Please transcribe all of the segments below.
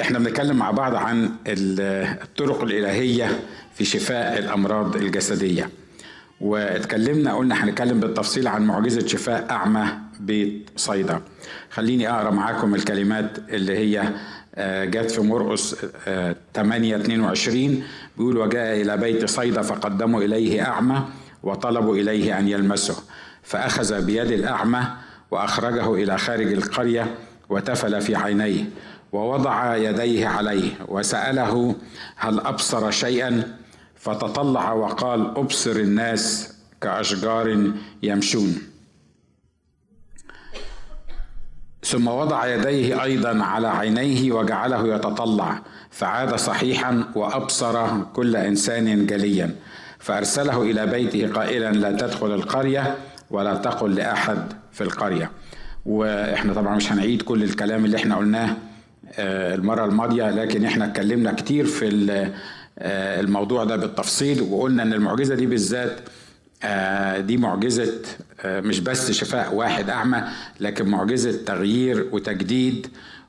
إحنا بنتكلم مع بعض عن الطرق الإلهية في شفاء الأمراض الجسدية. واتكلمنا قلنا هنتكلم بالتفصيل عن معجزة شفاء أعمى بيت صيدا. خليني أقرأ معاكم الكلمات اللي هي جت في مرقس 8 22 بيقول وجاء إلى بيت صيدا فقدموا إليه أعمى وطلبوا إليه أن يلمسه. فأخذ بيد الأعمى وأخرجه إلى خارج القرية وتفل في عينيه. ووضع يديه عليه وسأله هل أبصر شيئا؟ فتطلع وقال أبصر الناس كأشجار يمشون. ثم وضع يديه أيضا على عينيه وجعله يتطلع. فعاد صحيحا وأبصر كل إنسان جليا. فأرسله إلى بيته قائلا لا تدخل القرية ولا تقل لأحد في القرية. وإحنا طبعا مش هنعيد كل الكلام اللي إحنا قلناه. المرة الماضية لكن إحنا اتكلمنا كتير في الموضوع ده بالتفصيل وقلنا إن المعجزة دي بالذات دي معجزة مش بس شفاء واحد أعمى لكن معجزة تغيير وتجديد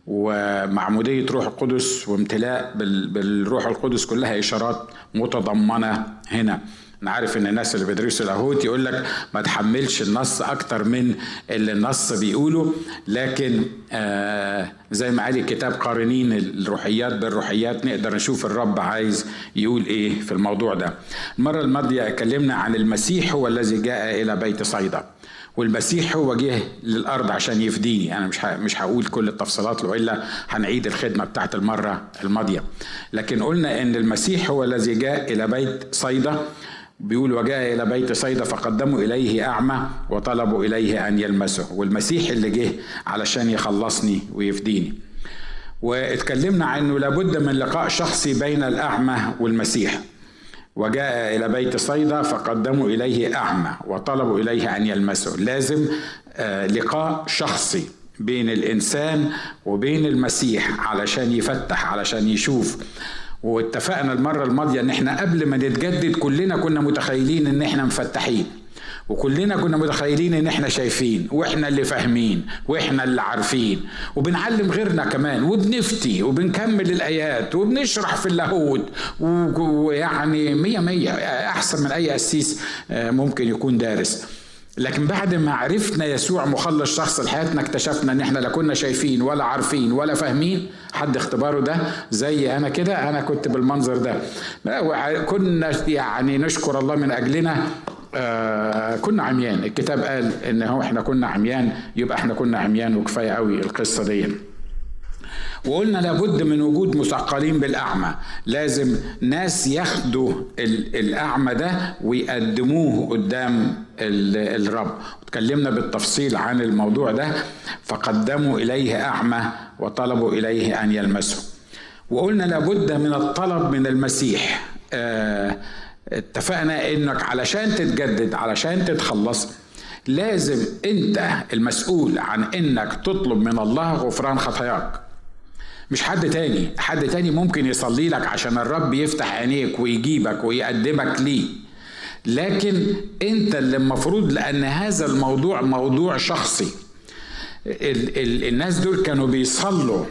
ومعمودية روح القدس وامتلاء بالروح القدس كلها إشارات متضمنة هنا. أنا عارف ان الناس اللي بيدرسوا اللاهوت يقول لك ما تحملش النص أكتر من اللي النص بيقوله. لكن آه زي ما قال الكتاب قارنين الروحيات بالروحيات نقدر نشوف الرب عايز يقول إيه في الموضوع ده. المرة الماضية اتكلمنا عن المسيح هو الذي جاء إلى بيت صيدا. والمسيح هو جه للأرض عشان يفديني. أنا مش مش هقول كل التفصيلات والا هنعيد الخدمة بتاعت المرة الماضية. لكن قلنا إن المسيح هو الذي جاء إلى بيت صيدا. بيقول وجاء إلى بيت صيدا فقدموا إليه أعمى وطلبوا إليه أن يلمسه. والمسيح اللي جه علشان يخلصني ويفديني. واتكلمنا عنه لابد من لقاء شخصي بين الأعمى والمسيح. وجاء إلى بيت صيدا فقدموا إليه أعمى وطلبوا إليه أن يلمسه. لازم لقاء شخصي بين الإنسان وبين المسيح علشان يفتح علشان يشوف واتفقنا المرة الماضية إن إحنا قبل ما نتجدد كلنا كنا متخيلين إن إحنا مفتحين. وكلنا كنا متخيلين إن إحنا شايفين وإحنا اللي فاهمين وإحنا اللي عارفين. وبنعلم غيرنا كمان وبنفتي وبنكمل الآيات وبنشرح في اللاهوت. ويعني مية مية أحسن من أي قسيس ممكن يكون دارس. لكن بعد ما عرفنا يسوع مخلص شخص لحياتنا اكتشفنا إن إحنا لا كنا شايفين ولا عارفين ولا فاهمين حد اختباره ده زي أنا كده. أنا كنت بالمنظر ده. كنا يعني نشكر الله من أجلنا. آه كنا عميان. الكتاب قال إن هو إحنا كنا عميان يبقى إحنا كنا عميان وكفاية قوي القصة دي. وقلنا لابد من وجود مثقلين بالأعمى. لازم ناس ياخدوا الأعمى ده ويقدموه قدام الرب. وتكلمنا بالتفصيل عن الموضوع ده فقدموا إليه أعمى وطلبوا إليه أن يلمسه. وقلنا لابد من الطلب من المسيح. آه اتفقنا إنك علشان تتجدد علشان تتخلص لازم أنت المسؤول عن إنك تطلب من الله غفران خطاياك. مش حد تاني. حد تاني ممكن يصلي لك عشان الرب يفتح عينيك ويجيبك ويقدمك ليه. لكن انت اللي المفروض لأن هذا الموضوع موضوع شخصي. ال ال الناس دول كانوا بيصلوا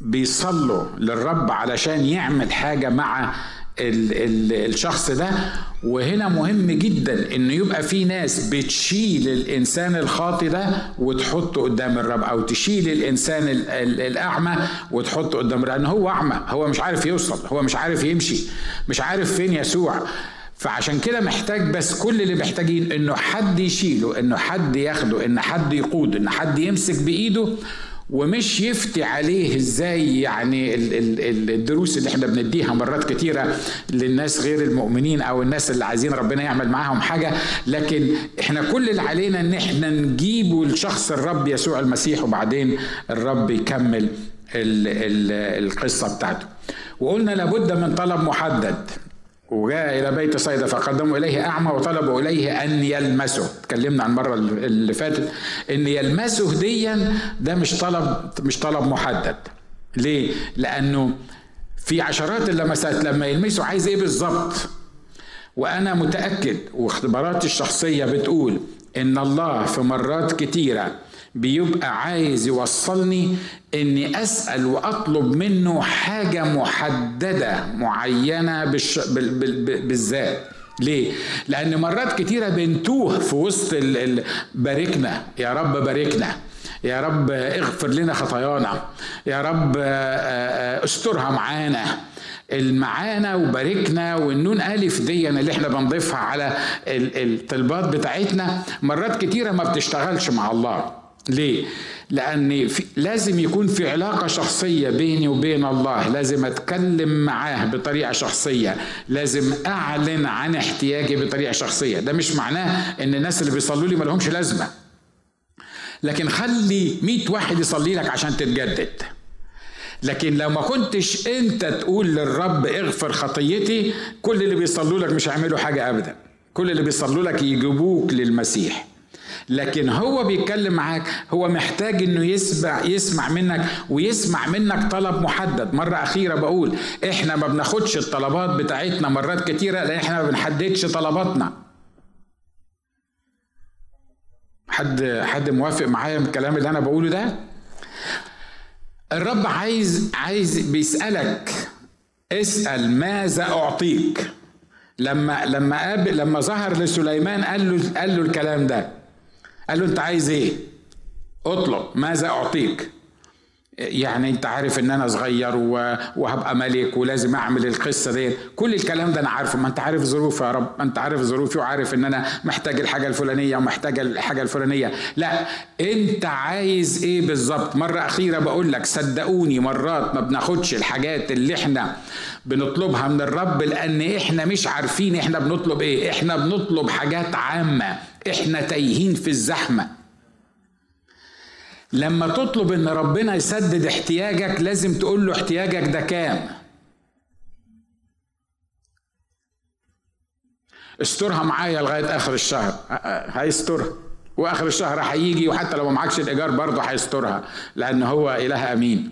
بيصلوا للرب علشان يعمل حاجة مع ال ال الشخص ده. وهنا مهم جدا إن يبقى في ناس بتشيل الإنسان الخاطي ده وتحطه قدام الرب أو تشيل الإنسان ال ال الأعمى وتحطه قدام الرب. لأن هو أعمى هو مش عارف يوصل هو مش عارف يمشي مش عارف فين يسوع. فعشان كده محتاج بس كل اللي محتاجين إنه حد يشيله إنه حد ياخده إن حد يقود إن حد يمسك بإيده ومش يفتي عليه إزاي يعني الدروس اللي إحنا بنديها مرات كتيرة للناس غير المؤمنين أو الناس اللي عايزين ربنا يعمل معاهم حاجة لكن إحنا كل اللي علينا ان إحنا نجيبه لشخص الرب يسوع المسيح وبعدين الرب يكمل ال ال القصة بتاعته. وقلنا لابد من طلب محدد. وجاء إلى بيت صيدا فقدموا إليه أعمى وطلبوا إليه أن يلمسه اتكلمنا عن المرة اللي فاتت إن يلمسه هديا ده مش طلب مش طلب محدد ليه؟ لأنه في عشرات اللمسات لما يلمسه عايز إيه بالظبط؟ وأنا متأكد واختباراتي الشخصية بتقول إن الله في مرات كتيرة بيبقى عايز يوصلني إني أسأل وأطلب منه حاجة محددة معينة بالش... بال... بال... بالذات. ليه؟ لأن مرات كتيرة بنتوه في وسط ال... ال... باركنا. يا رب باركنا. يا رب اغفر لنا خطايانا. يا رب استرها معانا. المعانا وباركنا والنون ألف دي اللي إحنا بنضيفها على الطلبات بتاعتنا مرات كتيرة ما بتشتغلش مع الله. ليه؟ لأن في لازم يكون في علاقة شخصية بيني وبين الله. لازم أتكلم معاه بطريقة شخصية. لازم أعلن عن احتياجي بطريقة شخصية. ده مش معناه إن الناس اللي بيصلوا لي ملهمش لازمة. لكن خلي مئة واحد يصلي لك عشان تتجدد. لكن لو ما كنتش أنت تقول للرب اغفر خطيتي كل اللي بيصلوا لك مش هيعملوا حاجة ابدا. كل اللي بيصلوا لك يجيبوك للمسيح. لكن هو بيتكلم معاك هو محتاج إنه يسمع يسمع منك ويسمع منك طلب محدد. مرة أخيرة بقول إحنا ما بناخدش الطلبات بتاعتنا مرات كتيرة لأن إحنا ما بنحددش طلباتنا. حد حد موافق معايا من الكلام اللي أنا بقوله ده؟ الرب عايز عايز بيسألك اسأل ماذا أعطيك؟ لما لما قابل لما ظهر لسليمان قال له قال له الكلام ده. قال له انت عايز إيه؟ اطلب ماذا اعطيك؟ يعني انت عارف ان أنا صغير وهبقى ملك ولازم اعمل القصة دي كل الكلام ده أنا عارفه. ما انت عارف ظروفي يا رب. ما انت عارف ظروفي وعارف ان أنا محتاج الحاجة الفلانية ومحتاج الحاجة الفلانية. لا انت عايز إيه بالظبط؟ مرة أخيرة بقول لك صدقوني مرات ما بناخدش الحاجات اللي إحنا بنطلبها من الرب لأن إحنا مش عارفين إحنا بنطلب إيه. إحنا بنطلب حاجات عامة. إحنا تايهين في الزحمة. لما تطلب إن ربنا يسدد احتياجك لازم تقول له احتياجك ده كام؟ استرها معايا لغاية آخر الشهر. هيسترها. وآخر الشهر هيجي وحتى لو معكش الإيجار برضه هيسترها لأن هو إله أمين.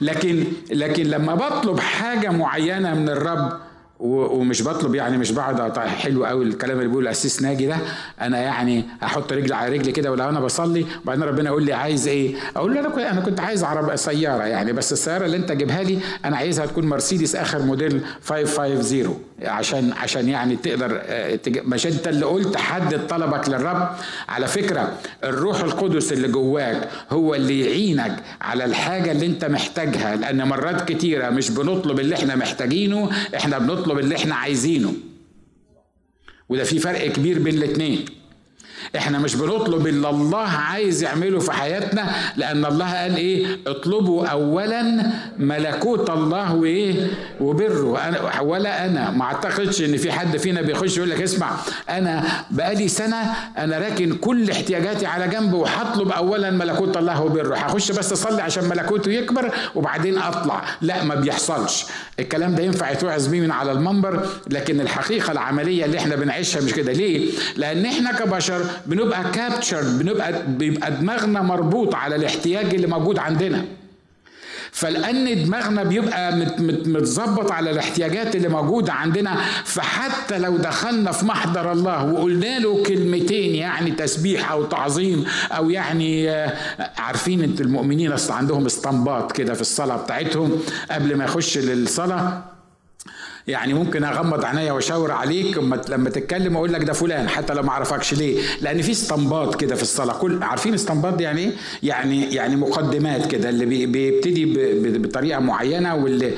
لكن لكن لما بطلب حاجة معينة من الرب ومش بطلب يعني مش بقعد حلو قوي الكلام اللي بيقوله الاسيس ناجي ده. أنا يعني هحط رجل على رجل كده ولو أنا بصلي وبعدين ربنا يقول لي عايز إيه؟ أقول له أنا كنت أنا كنت عايز عربيه سيارة يعني بس السيارة اللي أنت جيبها لي أنا عايزها تكون مرسيدس آخر موديل 550 عشان عشان يعني تقدر مش انت اللي قلت حدد طلبك للرب. على فكرة الروح القدس اللي جواك هو اللي يعينك على الحاجة اللي انت محتاجها لأن مرات كتيرة مش بنطلب اللي إحنا محتاجينه إحنا بنطلب اللي إحنا عايزينه. وده في فرق كبير بين الاتنين. إحنا مش بنطلب اللي الله عايز يعمله في حياتنا لأن الله قال إيه؟ اطلبوا اولا ملكوت الله وإيه؟ وبره. أنا ولا أنا ما أعتقدش إن في حد فينا بيخش يقول لك اسمع أنا بقالي سنة أنا راكن كل احتياجاتي على جنب وهطلب اولا ملكوت الله وبره. هخش بس أصلي عشان ملكوته يكبر وبعدين أطلع. لا ما بيحصلش. الكلام ده ينفع يتوعظ بيه من على المنبر لكن الحقيقة العملية اللي إحنا بنعيشها مش كده. ليه؟ لأن إحنا كبشر بنبقى كابتشرد بنبقى بيبقى دماغنا مربوط على الاحتياج اللي موجود عندنا. فلأن دماغنا بيبقى متظبط على الاحتياجات اللي موجودة عندنا فحتى لو دخلنا في محضر الله وقلنا له كلمتين يعني تسبيح أو تعظيم أو يعني عارفين انت المؤمنين أصل عندهم استنباط كده في الصلاة بتاعتهم قبل ما يخش للصلاة؟ يعني ممكن أغمض عينيا وأشاور عليك لما تتكلم أقول لك ده فلان حتى لو ما اعرفكش ليه. لأن في استنباط كده في الصلاة. كل عارفين استنباط يعني إيه؟ يعني يعني مقدمات كده اللي بيبتدي بطريقة معينة واللي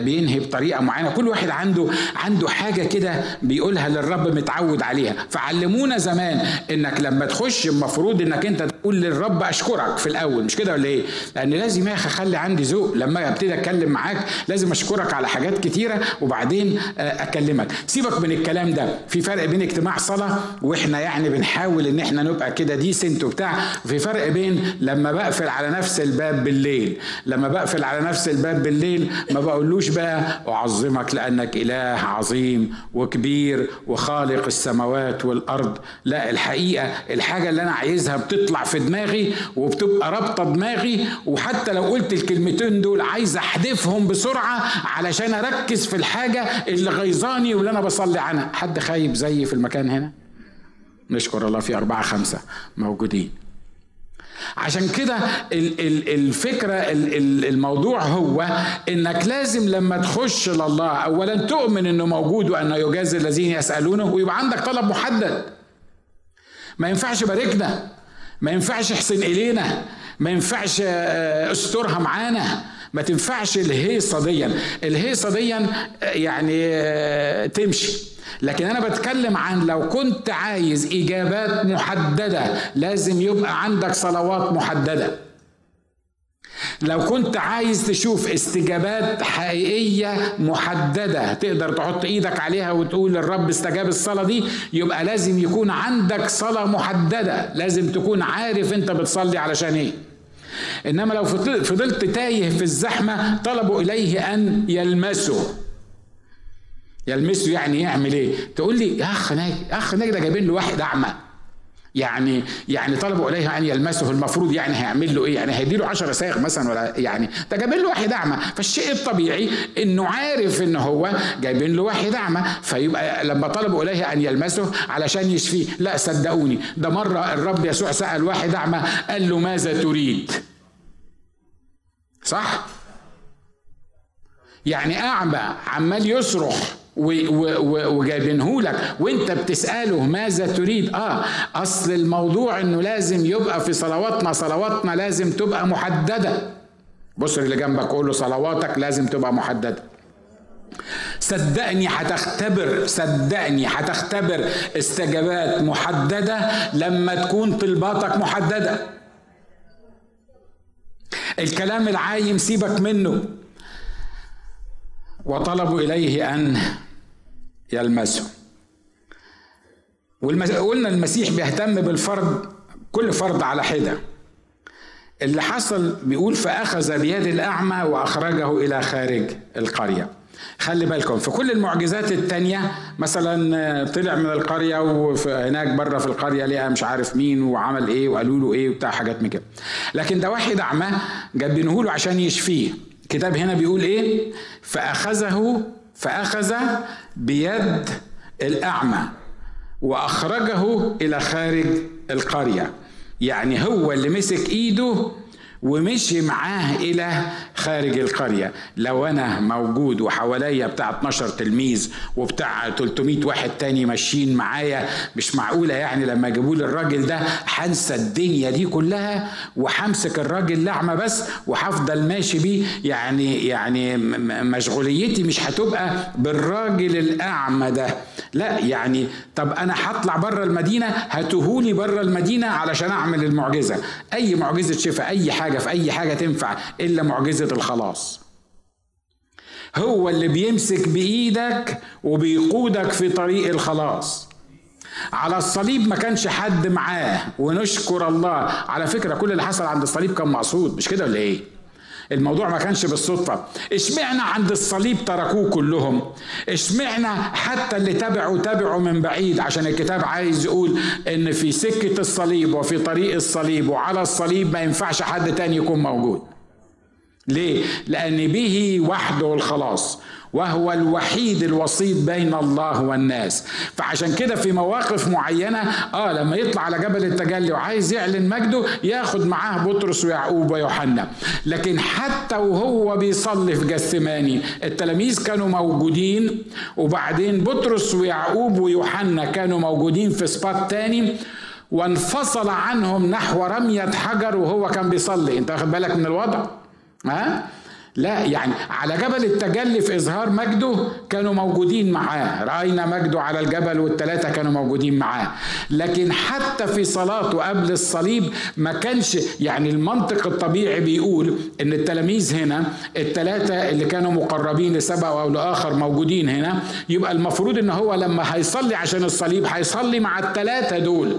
بينهي بطريقة معينة. كل واحد عنده عنده حاجة كده بيقولها للرب متعود عليها. فعلمونا زمان إنك لما تخش المفروض إنك أنت تقول للرب أشكرك في الأول. مش كده ولا إيه؟ لأن لازم يا أخي أخلي عندي ذوق. لما أبتدي أتكلم معاك لازم أشكرك على حاجات كتيرة وبعدين أكلمك. سيبك من الكلام ده. في فرق بين اجتماع صلاة وإحنا يعني بنحاول إن إحنا نبقى كده ديسنت وبتاع. في فرق بين لما بقفل على نفس الباب بالليل. لما بقفل على نفس الباب بالليل ما بقولوش بقى أعظمك لأنك إله عظيم وكبير وخالق السماوات والأرض. لا الحقيقة الحاجة اللي أنا عايزها بتطلع في دماغي وبتبقى رابطة دماغي. وحتى لو قلت الكلمتين دول عايز أحذفهم بسرعة علشان أركز في الحاجة اللي غيظاني واللي أنا بصلي عنها. حد خايب زيي في المكان هنا؟ نشكر الله في أربعة خمسة موجودين. عشان كده الفكرة الموضوع هو إنك لازم لما تخش لله اولا تؤمن إنه موجود وانه يجازي الذين يسألونه ويبقى عندك طلب محدد. ما ينفعش باركنا ما ينفعش احسن إلينا ما ينفعش آه، أسترها معانا. ما تنفعش الهيصة ديا. الهيصة ديا يعني تمشي. لكن أنا بتكلم عن لو كنت عايز إجابات محددة لازم يبقى عندك صلوات محددة. لو كنت عايز تشوف استجابات حقيقية محددة تقدر تحط إيدك عليها وتقول الرب استجاب الصلاة دي يبقى لازم يكون عندك صلاة محددة. لازم تكون عارف أنت بتصلي علشان إيه. إنما لو فضلت تايه في الزحمة طلبوا إليه أن يلمسه. يلمسه يعني يعمل إيه؟ تقول لي أخ ناجي أخ ناجي ده جايبين له واحد أعمى. يعني يعني طلبوا اليه أن يلمسه المفروض يعني هيعمل له إيه؟ يعني هيدي له 10 ساغ مثلا ولا يعني ده جايبين له واحد أعمى فالشيء الطبيعي إنه عارف إن هو جايبين له واحد أعمى فيبقى لما طلبوا اليه أن يلمسه علشان يشفيه لا صدقوني ده مرة الرب يسوع سأل واحد أعمى قال له ماذا تريد؟ صح؟ يعني اعمى عمال يصرخ وجايبينه لك. وانت بتسأله ماذا تريد. آه أصل الموضوع إنه لازم يبقى في صلواتنا صلواتنا لازم تبقى محددة. بص اللي جنبك قول له صلواتك لازم تبقى محددة. صدقني هتختبر صدقني هتختبر استجابات محددة لما تكون طلباتك محددة. الكلام العايم سيبك منه. وطلبوا إليه أن يلمسه. وقلنا المسيح بيهتم بالفرد كل فرد على حدة. اللي حصل بيقول فأخذ بيد الأعمى وأخرجه إلى خارج القرية. خلي بالكم في كل المعجزات التانية مثلا طلع من القرية وهناك بره في القرية لقى مش عارف مين وعمل إيه وقالوا له إيه وبتاع حاجات من كده. لكن ده واحد أعمى جابينه له عشان يشفيه. الكتاب هنا بيقول إيه؟ فأخذه فأخذ بيد الأعمى وأخرجه إلى خارج القرية. يعني هو اللي مسك إيده ومشي معاه إلى خارج القرية. لو أنا موجود وحواليا بتاع 12 تلميذ وبتاع 300 واحد تاني ماشيين معايا مش معقولة يعني لما جابوا لي الراجل ده هنسى الدنيا دي كلها وهمسك الراجل الاعمى بس وهفضل ماشي بيه. يعني يعني مشغوليتي مش هتبقى بالراجل الأعمى ده. لا يعني طب أنا هطلع بره المدينة؟ هاتوهولي بره المدينة علشان أعمل المعجزة. أي معجزة شفاء أي حاجة في أي حاجة تنفع إلا معجزة الخلاص. هو اللي بيمسك بإيدك وبيقودك في طريق الخلاص. على الصليب ما كانش حد معاه ونشكر الله. على فكرة كل اللي حصل عند الصليب كان مقصود مش كده ولا إيه؟ الموضوع ما كانش بالصدفة. اشمعنا عند الصليب تركوه كلهم؟ اشمعنا حتى اللي تبعوا تبعوا من بعيد عشان الكتاب عايز يقول إن في سكة الصليب وفي طريق الصليب وعلى الصليب ما ينفعش حد تاني يكون موجود. ليه؟ لأن به وحده الخلاص. وهو الوحيد الوسيط بين الله والناس. فعشان كده في مواقف معينة آه لما يطلع على جبل التجلي وعايز يعلن مجده ياخد معاه بطرس ويعقوب ويوحنا. لكن حتى وهو بيصلي في جثماني التلاميذ كانوا موجودين وبعدين بطرس ويعقوب ويوحنا كانوا موجودين في سبات تاني وانفصل عنهم نحو رمية حجر وهو كان بيصلي. انت واخد بالك من الوضع؟ ها؟ لا يعني على جبل التجلي في إظهار مجده كانوا موجودين معاه. رأينا مجده على الجبل والثلاثة كانوا موجودين معاه. لكن حتى في صلاته قبل الصليب ما كانش يعني المنطق الطبيعي بيقول إن التلاميذ هنا الثلاثة اللي كانوا مقربين لسبع أو لآخر موجودين هنا يبقى المفروض إن هو لما هيصلي عشان الصليب هيصلي مع الثلاثة دول.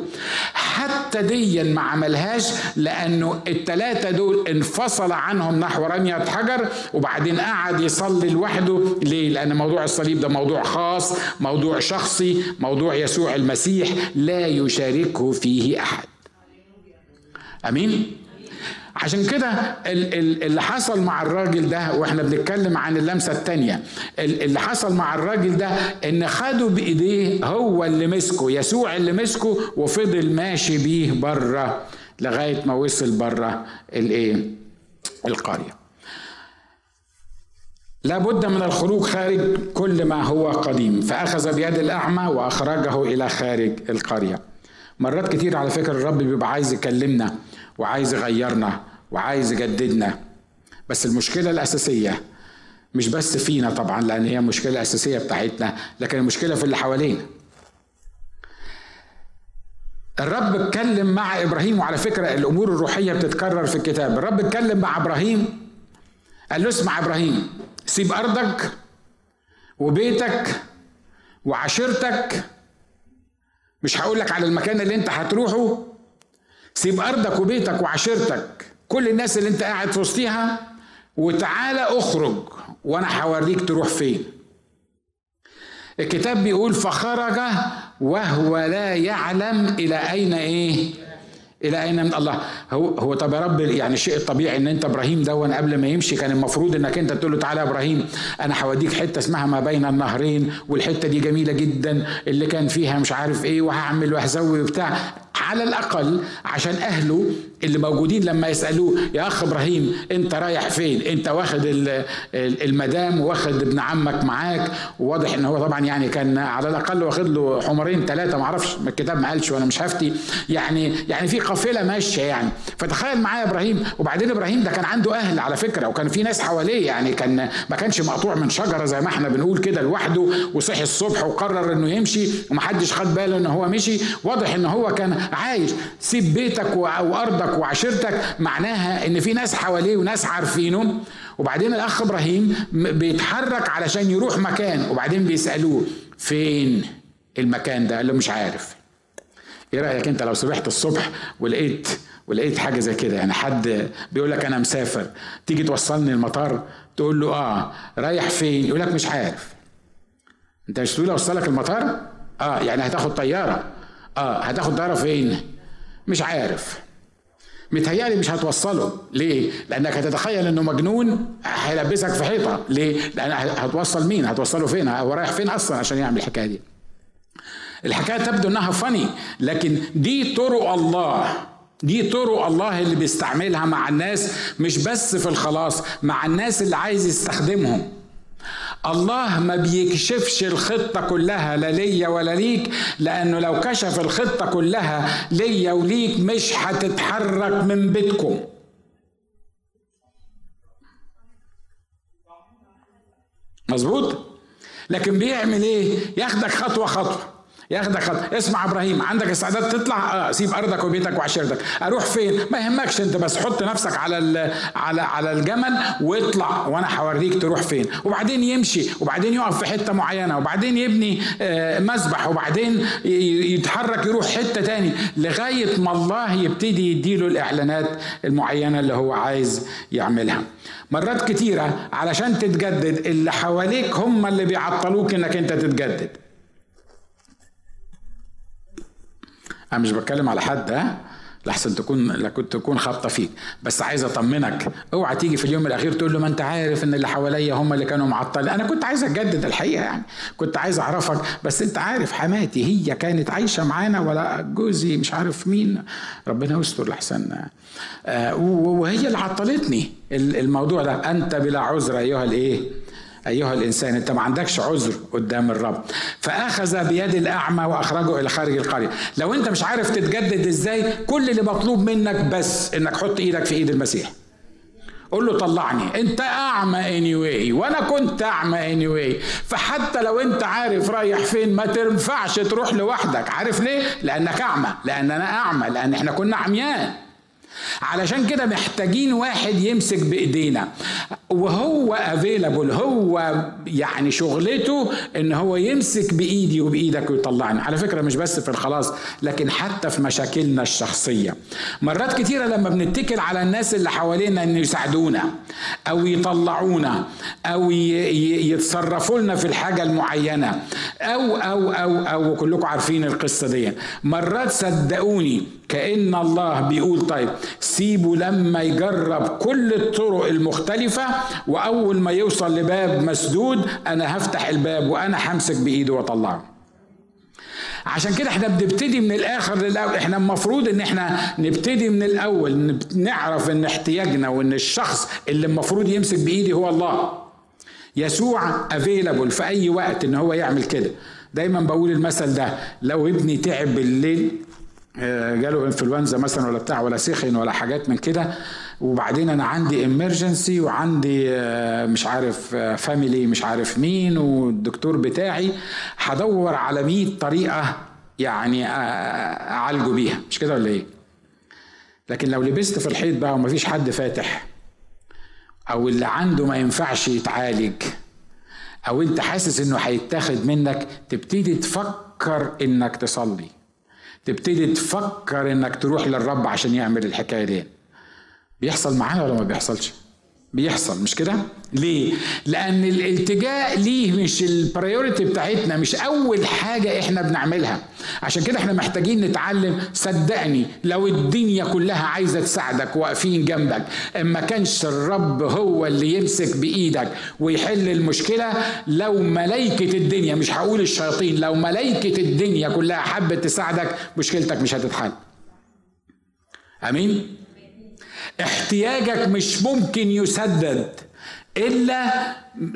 حتى ديا ما عملهاش لأنه الثلاثة دول انفصل عنهم نحو رمية حجر وبعدين قعد يصلي لوحده ليه؟ لأن موضوع الصليب ده موضوع خاص موضوع شخصي موضوع يسوع المسيح لا يشاركه فيه أحد أمين؟ عشان كده اللي حصل مع الراجل ده وإحنا بنتكلم عن اللمسة الثانية اللي حصل مع الراجل ده إن خده بإيديه هو اللي مسكه يسوع اللي مسكه وفضل ماشي بيه بره لغاية ما وصل بره الايه القرية لا بد من الخروج خارج كل ما هو قديم. فأخذ بيد الأعمى وأخرجه إلى خارج القرية. مرات كتير على فكرة الرب بيبقى عايز يكلمنا وعايز يغيرنا وعايز يجددنا. بس المشكلة الأساسية مش بس فينا طبعا لأن هي مشكلة أساسية بتاعتنا لكن المشكلة في اللي حوالينا. الرب اتكلم مع إبراهيم وعلى فكرة الأمور الروحية بتتكرر في الكتاب. الرب اتكلم مع إبراهيم قال له اسمع إبراهيم سيب أرضك وبيتك وعشيرتك مش هقول لك على المكان اللي أنت هتروحه سيب أرضك وبيتك وعشيرتك كل الناس اللي أنت قاعد في وسطيها وتعالى أخرج وأنا هوريك تروح فين. الكتاب بيقول فخرج وهو لا يعلم إلى أين إيه إلى أين من الله؟ هو هو طب يا رب يعني الشيء الطبيعي إن أنت إبراهيم دون قبل ما يمشي كان المفروض إنك أنت تقول له تعالى يا إبراهيم أنا هوديك حتة اسمها ما بين النهرين والحتة دي جميلة جدا اللي كان فيها مش عارف إيه وهعمل وهسوي وبتاع. على الأقل عشان أهله اللي موجودين لما يسألوه يا أخ إبراهيم أنت رايح فين؟ أنت واخد المدام واخد ابن عمك معاك؟ وواضح إن هو طبعا يعني كان على الأقل واخد له حمرين ثلاثة ما أعرفش الكتاب ما قالش وأنا مش هفتي. يعني يعني في قافلة ماشية يعني. فتخيل معايا إبراهيم. وبعدين إبراهيم ده كان عنده أهل على فكرة وكان في ناس حواليه يعني كان ما كانش مقطوع من شجرة زي ما إحنا بنقول كده لوحده وصحي الصبح وقرر إنه يمشي ومحدش خد باله إن هو مشي. واضح إن هو كان عايش. سيب بيتك وأرضك وعشيرتك. معناها إن في ناس حواليه وناس عارفينه. وبعدين الأخ إبراهيم بيتحرك علشان يروح مكان. وبعدين بيسألوه فين المكان ده؟ قال له مش عارف. إيه رأيك أنت لو صبحت الصبح ولقيت ولقيت حاجة زي كده؟ يعني حد بيقول لك أنا مسافر تيجي توصلني المطار؟ تقول له آه. رايح فين؟ يقول لك مش عارف. أنت مش تقول أوصلك المطار؟ آه. يعني هتاخد طيارة. آه هتاخد طياره فين مش عارف متهيألي مش هتوصله ليه؟ لأنك هتتخيل إنه مجنون هيلبسك في حيطة ليه؟ لأن هتوصل مين؟ هتوصله فين؟ هو رايح فين أصلا عشان يعمل الحكاية دي؟ الحكاية تبدو إنها فني لكن دي طرق الله دي طرق الله اللي بيستعملها مع الناس مش بس في الخلاص مع الناس اللي عايز يستخدمهم الله ما بيكشفش الخطة كلها لا ليا ولا ليك لأنه لو كشف الخطة كلها ليا وليك مش هتتحرك من بيتكم. مظبوط؟ لكن بيعمل إيه؟ ياخدك خطوة خطوة. ياخدك خط اسمع إبراهيم عندك استعداد تطلع؟ آه سيب أرضك وبيتك وعشيرتك. أروح فين؟ ما يهمكش أنت بس حط نفسك على على على الجمل واطلع وأنا هوريك تروح فين. وبعدين يمشي وبعدين يقف في حتة معينة وبعدين يبني آه مسبح وبعدين يتحرك يروح حتة تاني لغاية ما الله يبتدي يديله الإعلانات المعينة اللي هو عايز يعملها. مرات كتيرة علشان تتجدد اللي حواليك هم اللي بيعطلوك إنك أنت تتجدد. أنا مش بتكلم على حد ها؟ لحسن تكون لكنت تكون خابطة فيك. بس عايز أطمنك. اوعى تيجي في اليوم الأخير تقول له ما أنت عارف إن اللي حواليا هم اللي كانوا معطلين. أنا كنت عايز أجدد الحقيقة يعني. كنت عايز أعرفك. بس أنت عارف حماتي هي كانت عايشة معانا ولا جوزي مش عارف مين. ربنا يستر لحسن. آه وهي اللي عطلتني الموضوع ده. أنت بلا عذر أيها الإيه؟ أيها الإنسان أنت ما عندكش عذر قدام الرب. فأخذ بيد الأعمى وأخرجه إلى خارج القرية. لو أنت مش عارف تتجدد إزاي كل اللي مطلوب منك بس إنك حط إيدك في إيد المسيح. قول له طلعني. أنت أعمى anyway وأنا كنت أعمى anyway. فحتى لو أنت عارف رايح فين ما تنفعش تروح لوحدك. عارف ليه؟ لأنك أعمى. لأن أنا أعمى. لأن إحنا كنا عميان علشان كده محتاجين واحد يمسك بإيدينا. وهو افيلابل هو يعني شغلته إن هو يمسك بإيدي وبإيدك ويطلعني. على فكرة مش بس في الخلاص لكن حتى في مشاكلنا الشخصية. مرات كتيرة لما بنتكل على الناس اللي حوالينا إن يساعدونا أو يطلعونا أو يتصرفوا لنا في الحاجة المعينة أو أو أو أو كلكم عارفين القصة دي. مرات صدقوني كأن الله بيقول طيب سيبه لما يجرب كل الطرق المختلفة وأول ما يوصل لباب مسدود أنا هفتح الباب وأنا همسك بإيده وأطلعه. عشان كده إحنا بنبتدي من الآخر للأول. إحنا المفروض إن إحنا نبتدي من الأول نعرف إن احتياجنا وإن الشخص اللي المفروض يمسك بإيدي هو الله. يسوع افيلابل في أي وقت إن هو يعمل كده. دايما بقول المثل ده لو ابني تعب بالليل جاله انفلونزا مثلا ولا بتاع ولا سخن ولا حاجات من كده. وبعدين أنا عندي امرجنسي وعندي آه، مش عارف فاميلي آه، مش عارف مين والدكتور بتاعي هدور على 100 طريقة يعني أعالجه بيها. مش كده ولا إيه؟ لكن لو لبست في الحيط بقى ومفيش حد فاتح أو اللي عنده ما ينفعش يتعالج أو أنت حاسس إنه هيتاخد منك تبتدي تفكر إنك تصلي. تبتدي تفكر إنك تروح للرب عشان يعمل الحكاية دي. بيحصل معانا ولا ما بيحصلش؟ بيحصل مش كده؟ ليه؟ لأن الالتجاء ليه مش البريوريتي بتاعتنا مش أول حاجة إحنا بنعملها. عشان كده إحنا محتاجين نتعلم صدقني لو الدنيا كلها عايزة تساعدك واقفين جنبك اما كانش الرب هو اللي يمسك بإيدك ويحل المشكلة لو ملائكة الدنيا مش هقول الشياطين لو ملائكة الدنيا كلها حبت تساعدك مشكلتك مش هتتحل. آمين؟ احتياجك مش ممكن يسدد. إلا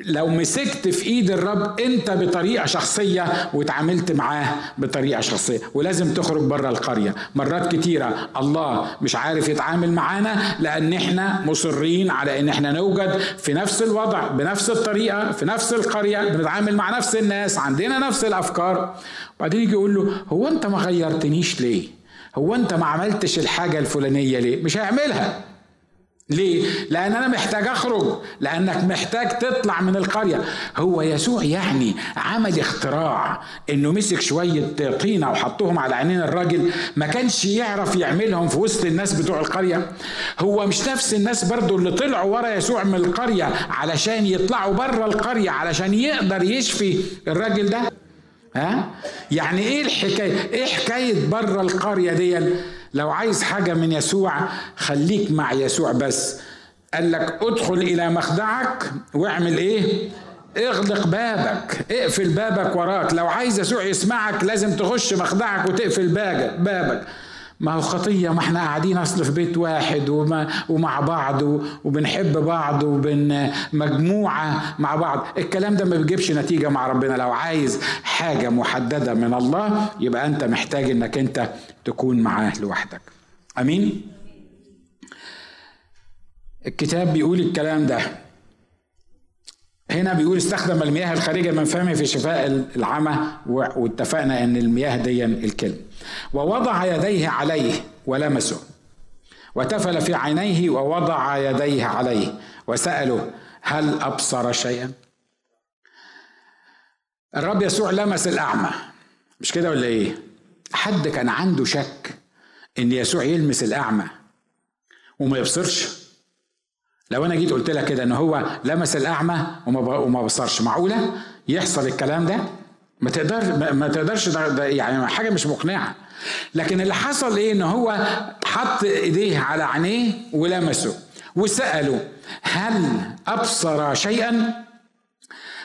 لو مسكت في إيد الرب أنت بطريقة شخصية وتعاملت معاه بطريقة شخصية. ولازم تخرج بره القرية. مرات كتيرة الله مش عارف يتعامل معانا لأن إحنا مصرين على إن إحنا نوجد في نفس الوضع بنفس الطريقة في نفس القرية بنتعامل مع نفس الناس عندنا نفس الأفكار. وبعدين يجي يقول له هو أنت ما غيرتنيش ليه؟ هو أنت ما عملتش الحاجة الفلانية ليه؟ مش هيعملها. ليه؟ لأن أنا محتاج أخرج. لأنك محتاج تطلع من القرية. هو يسوع يعني عمل اختراع إنه مسك شوية طينة وحطهم على عينين الراجل. ما كانش يعرف يعملهم في وسط الناس بتوع القرية. هو مش نفس الناس برضو اللي طلعوا ورا يسوع من القرية علشان يطلعوا بره القرية علشان يقدر يشفي الراجل ده. ها؟ يعني إيه الحكاية؟ إيه حكاية بره القرية دي لو عايز حاجة من يسوع خليك مع يسوع بس. قال لك ادخل إلى مخدعك واعمل إيه؟ اغلق بابك اقفل بابك وراك. لو عايز يسوع يسمعك لازم تخش مخدعك وتقفل بابك. ما هو خطية ما إحنا قاعدين أصل في بيت واحد وما ومع بعض وبنحب بعض وبن مجموعة مع بعض. الكلام ده ما بيجيبش نتيجة مع ربنا. لو عايز حاجة محددة من الله يبقى أنت محتاج إنك أنت تكون معاه لوحدك. أمين؟ الكتاب بيقول الكلام ده. هنا بيقول استخدم المياه الخارجة من فمه في شفاء العمى واتفقنا إن المياه دي الكلمة ووضع يديه عليه ولمسه. وتفل في عينيه ووضع يديه عليه. وسأله هل أبصر شيئا؟ الرب يسوع لمس الأعمى. مش كده ولا إيه؟ حد كان عنده شك إن يسوع يلمس الأعمى وما يبصرش؟ لو أنا جيت قلت لك كده ان هو لمس الأعمى وما بصرش معقولة؟ يحصل الكلام ده؟ ما تقدر ما تقدرش ده, ده يعني حاجة مش مقنعة. لكن اللي حصل إيه؟ ان هو حط إيديه على عينيه ولمسه وسأله هل أبصر شيئا؟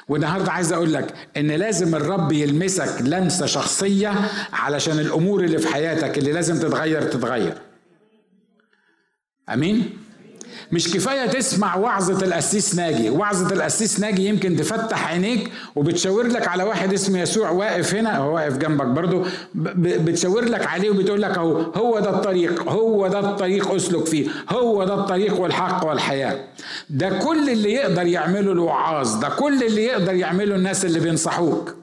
والنهاردة عايز أقول لك إن لازم الرب يلمسك لمسة شخصية علشان الأمور اللي في حياتك اللي لازم تتغير تتغير. أمين؟ مش كفاية تسمع وعظة القسيس ناجي. وعظة القسيس ناجي يمكن تفتح عينيك وبتشاور لك على واحد اسمه يسوع واقف هنا. هو واقف جنبك برضو. بتشاور لك عليه وبتقول لك أهو هو ده الطريق هو ده الطريق أسلك فيه هو ده الطريق والحق والحياة. ده كل اللي يقدر يعمله الوعاظ ده كل اللي يقدر يعمله الناس اللي بينصحوك.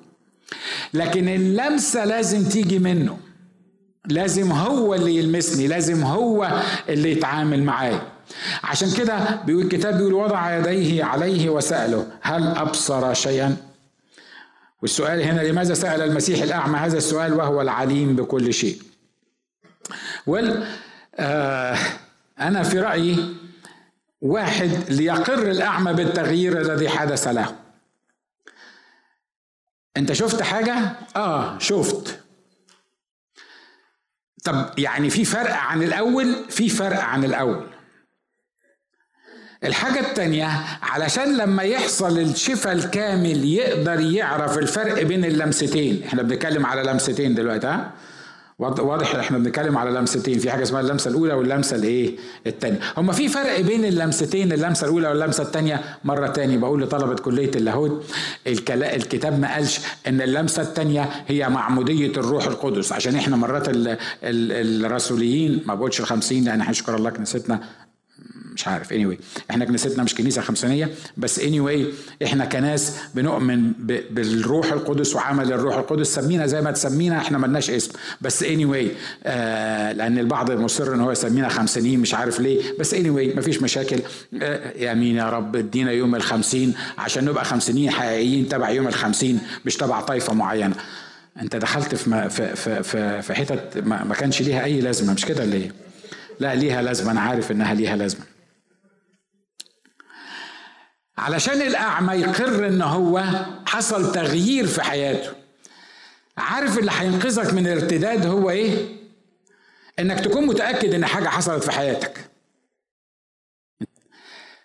لكن اللمسة لازم تيجي منه. لازم هو اللي يلمسني لازم هو اللي يتعامل معايا. عشان كده بيقول الكتاب بيقول وضع يديه عليه وسأله هل أبصر شيئا؟ والسؤال هنا لماذا سأل المسيح الأعمى هذا السؤال وهو العليم بكل شيء؟ وال آه أنا في رأيي واحد ليقر الأعمى بالتغيير الذي حدث له. أنت شفت حاجة؟ آه شفت. طب يعني في فرق عن الأول؟ في فرق عن الأول. الحاجة التانية علشان لما يحصل الشفاء الكامل يقدر يعرف الفرق بين اللمستين. إحنا بنتكلم على لمستين دلوقتي ها؟ واضح إحنا بنتكلم على لمستين. في حاجة اسمها اللمسة الأولى واللمسة الإيه؟ الثانية هما في فرق بين اللمستين اللمسة الأولى واللمسة الثانية مرة تاني بقول لطلبة كلية اللاهوت الكتاب ما قالش إن اللمسة الثانية هي معمودية الروح القدس. عشان إحنا مرات الرسوليين ما بقولش الخمسين لأن هنشكر الله كنيستنا مش عارف. Anyway إحنا كنيستنا مش كنيسة خمسينية بس anyway إحنا كناس بنؤمن بالروح القدس وعمل الروح القدس. سمينا زي ما تسمينا إحنا ملناش اسم. بس anyway آه لأن البعض مصر إن هو يسمينا خمسينيين مش عارف ليه. بس anyway مفيش مشاكل. آه يا مين يا رب ادينا يوم الخمسين عشان نبقى خمسينيين حقيقيين تبع يوم الخمسين مش تبع طائفه معينة. أنت دخلت في في في في حتت ما كانش ليها أي لازمة مش كده ليه لا ليها لازمة. أنا عارف إنها ليها لازمة. علشان الأعمى يقر إن هو حصل تغيير في حياته عارف اللي هينقذك من الارتداد هو إيه؟ إنك تكون متأكد إن حاجة حصلت في حياتك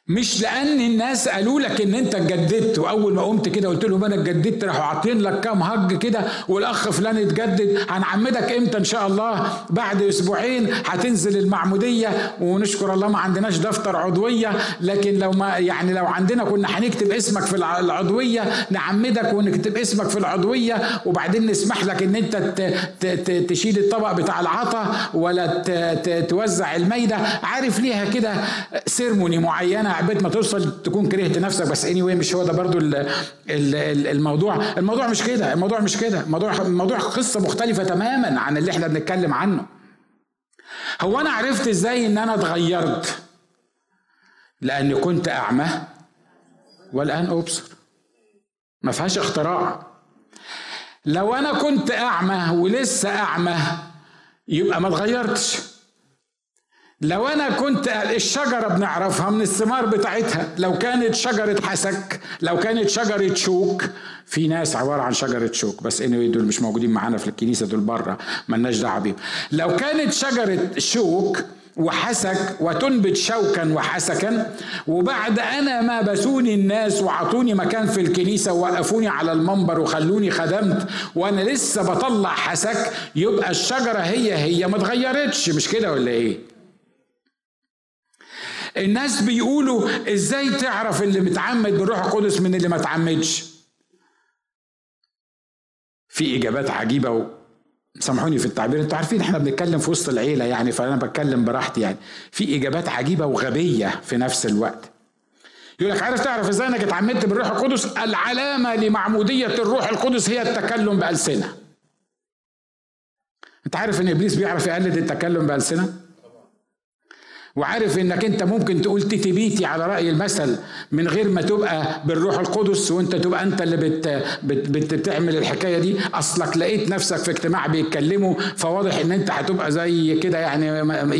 مش لأن الناس قالوا لك ان انت اتجددت واول ما قمت كده قلت لهم أنا اتجددت راحوا عاطين لك كام هج كده والاخ فلان اتجدد هنعمدك إمتى إن شاء الله؟ بعد أسبوعين هتنزل المعمودية ونشكر الله ما عندناش دفتر عضوية لكن لو ما يعني لو عندنا كنا هنكتب اسمك في العضوية نعمدك ونكتب اسمك في العضوية وبعدين نسمح لك إن أنت تشيل الطبق بتاع العطا ولا توزع الميدة. عارف ليها كده سيرموني معينة عبيت ما توصل تكون كرهت نفسك. بس اني anyway مش هو ده برضو الموضوع. الموضوع مش كده. الموضوع مش كده. الموضوع الموضوع قصة مختلفة تماما عن اللي إحنا بنتكلم عنه. هو أنا عرفت إزاي إن أنا اتغيرت؟ لأني كنت أعمى والآن أبصر. ما فيهاش اختراع. لو أنا كنت أعمى ولسه أعمى يبقى ما اتغيرتش. لو أنا كنت الشجرة بنعرفها من الثمار بتاعتها. لو كانت شجرة حسك لو كانت شجرة شوك. في ناس عبارة عن شجرة شوك بس انوي دول مش موجودين معانا في الكنيسة دول بره ملناش دعوة بيهم. لو كانت شجرة شوك وحسك وتنبت شوكا وحسكا وبعد أنا ما بسوني الناس وعطوني مكان في الكنيسة ووقفوني على المنبر وخلوني خدمت وأنا لسه بطلع حسك يبقى الشجرة هي هي ما اتغيرتش مش كده ولا إيه؟ الناس بيقولوا إزاي تعرف اللي متعمد بالروح القدس من اللي ما تعمدش؟ في إجابات عجيبة و... سامحوني في التعبير. أنتوا عارفين إحنا بنتكلم في وسط العيلة يعني فأنا بتكلم براحتي يعني. في إجابات عجيبة وغبية في نفس الوقت. يقول لك عارف تعرف إزاي إنك اتعمدت بالروح القدس؟ العلامة لمعمودية الروح القدس هي التكلم بألسنة. انت عارف إن إبليس بيعرف يقلد التكلم بألسنة؟ وعارف إنك أنت ممكن تقول تيتي بيتي على رأي المثل من غير ما تبقى بالروح القدس وأنت تبقى أنت اللي بت بت بت بتعمل الحكاية دي. أصلك لقيت نفسك في اجتماع بيتكلموا فواضح إن أنت هتبقى زي كده يعني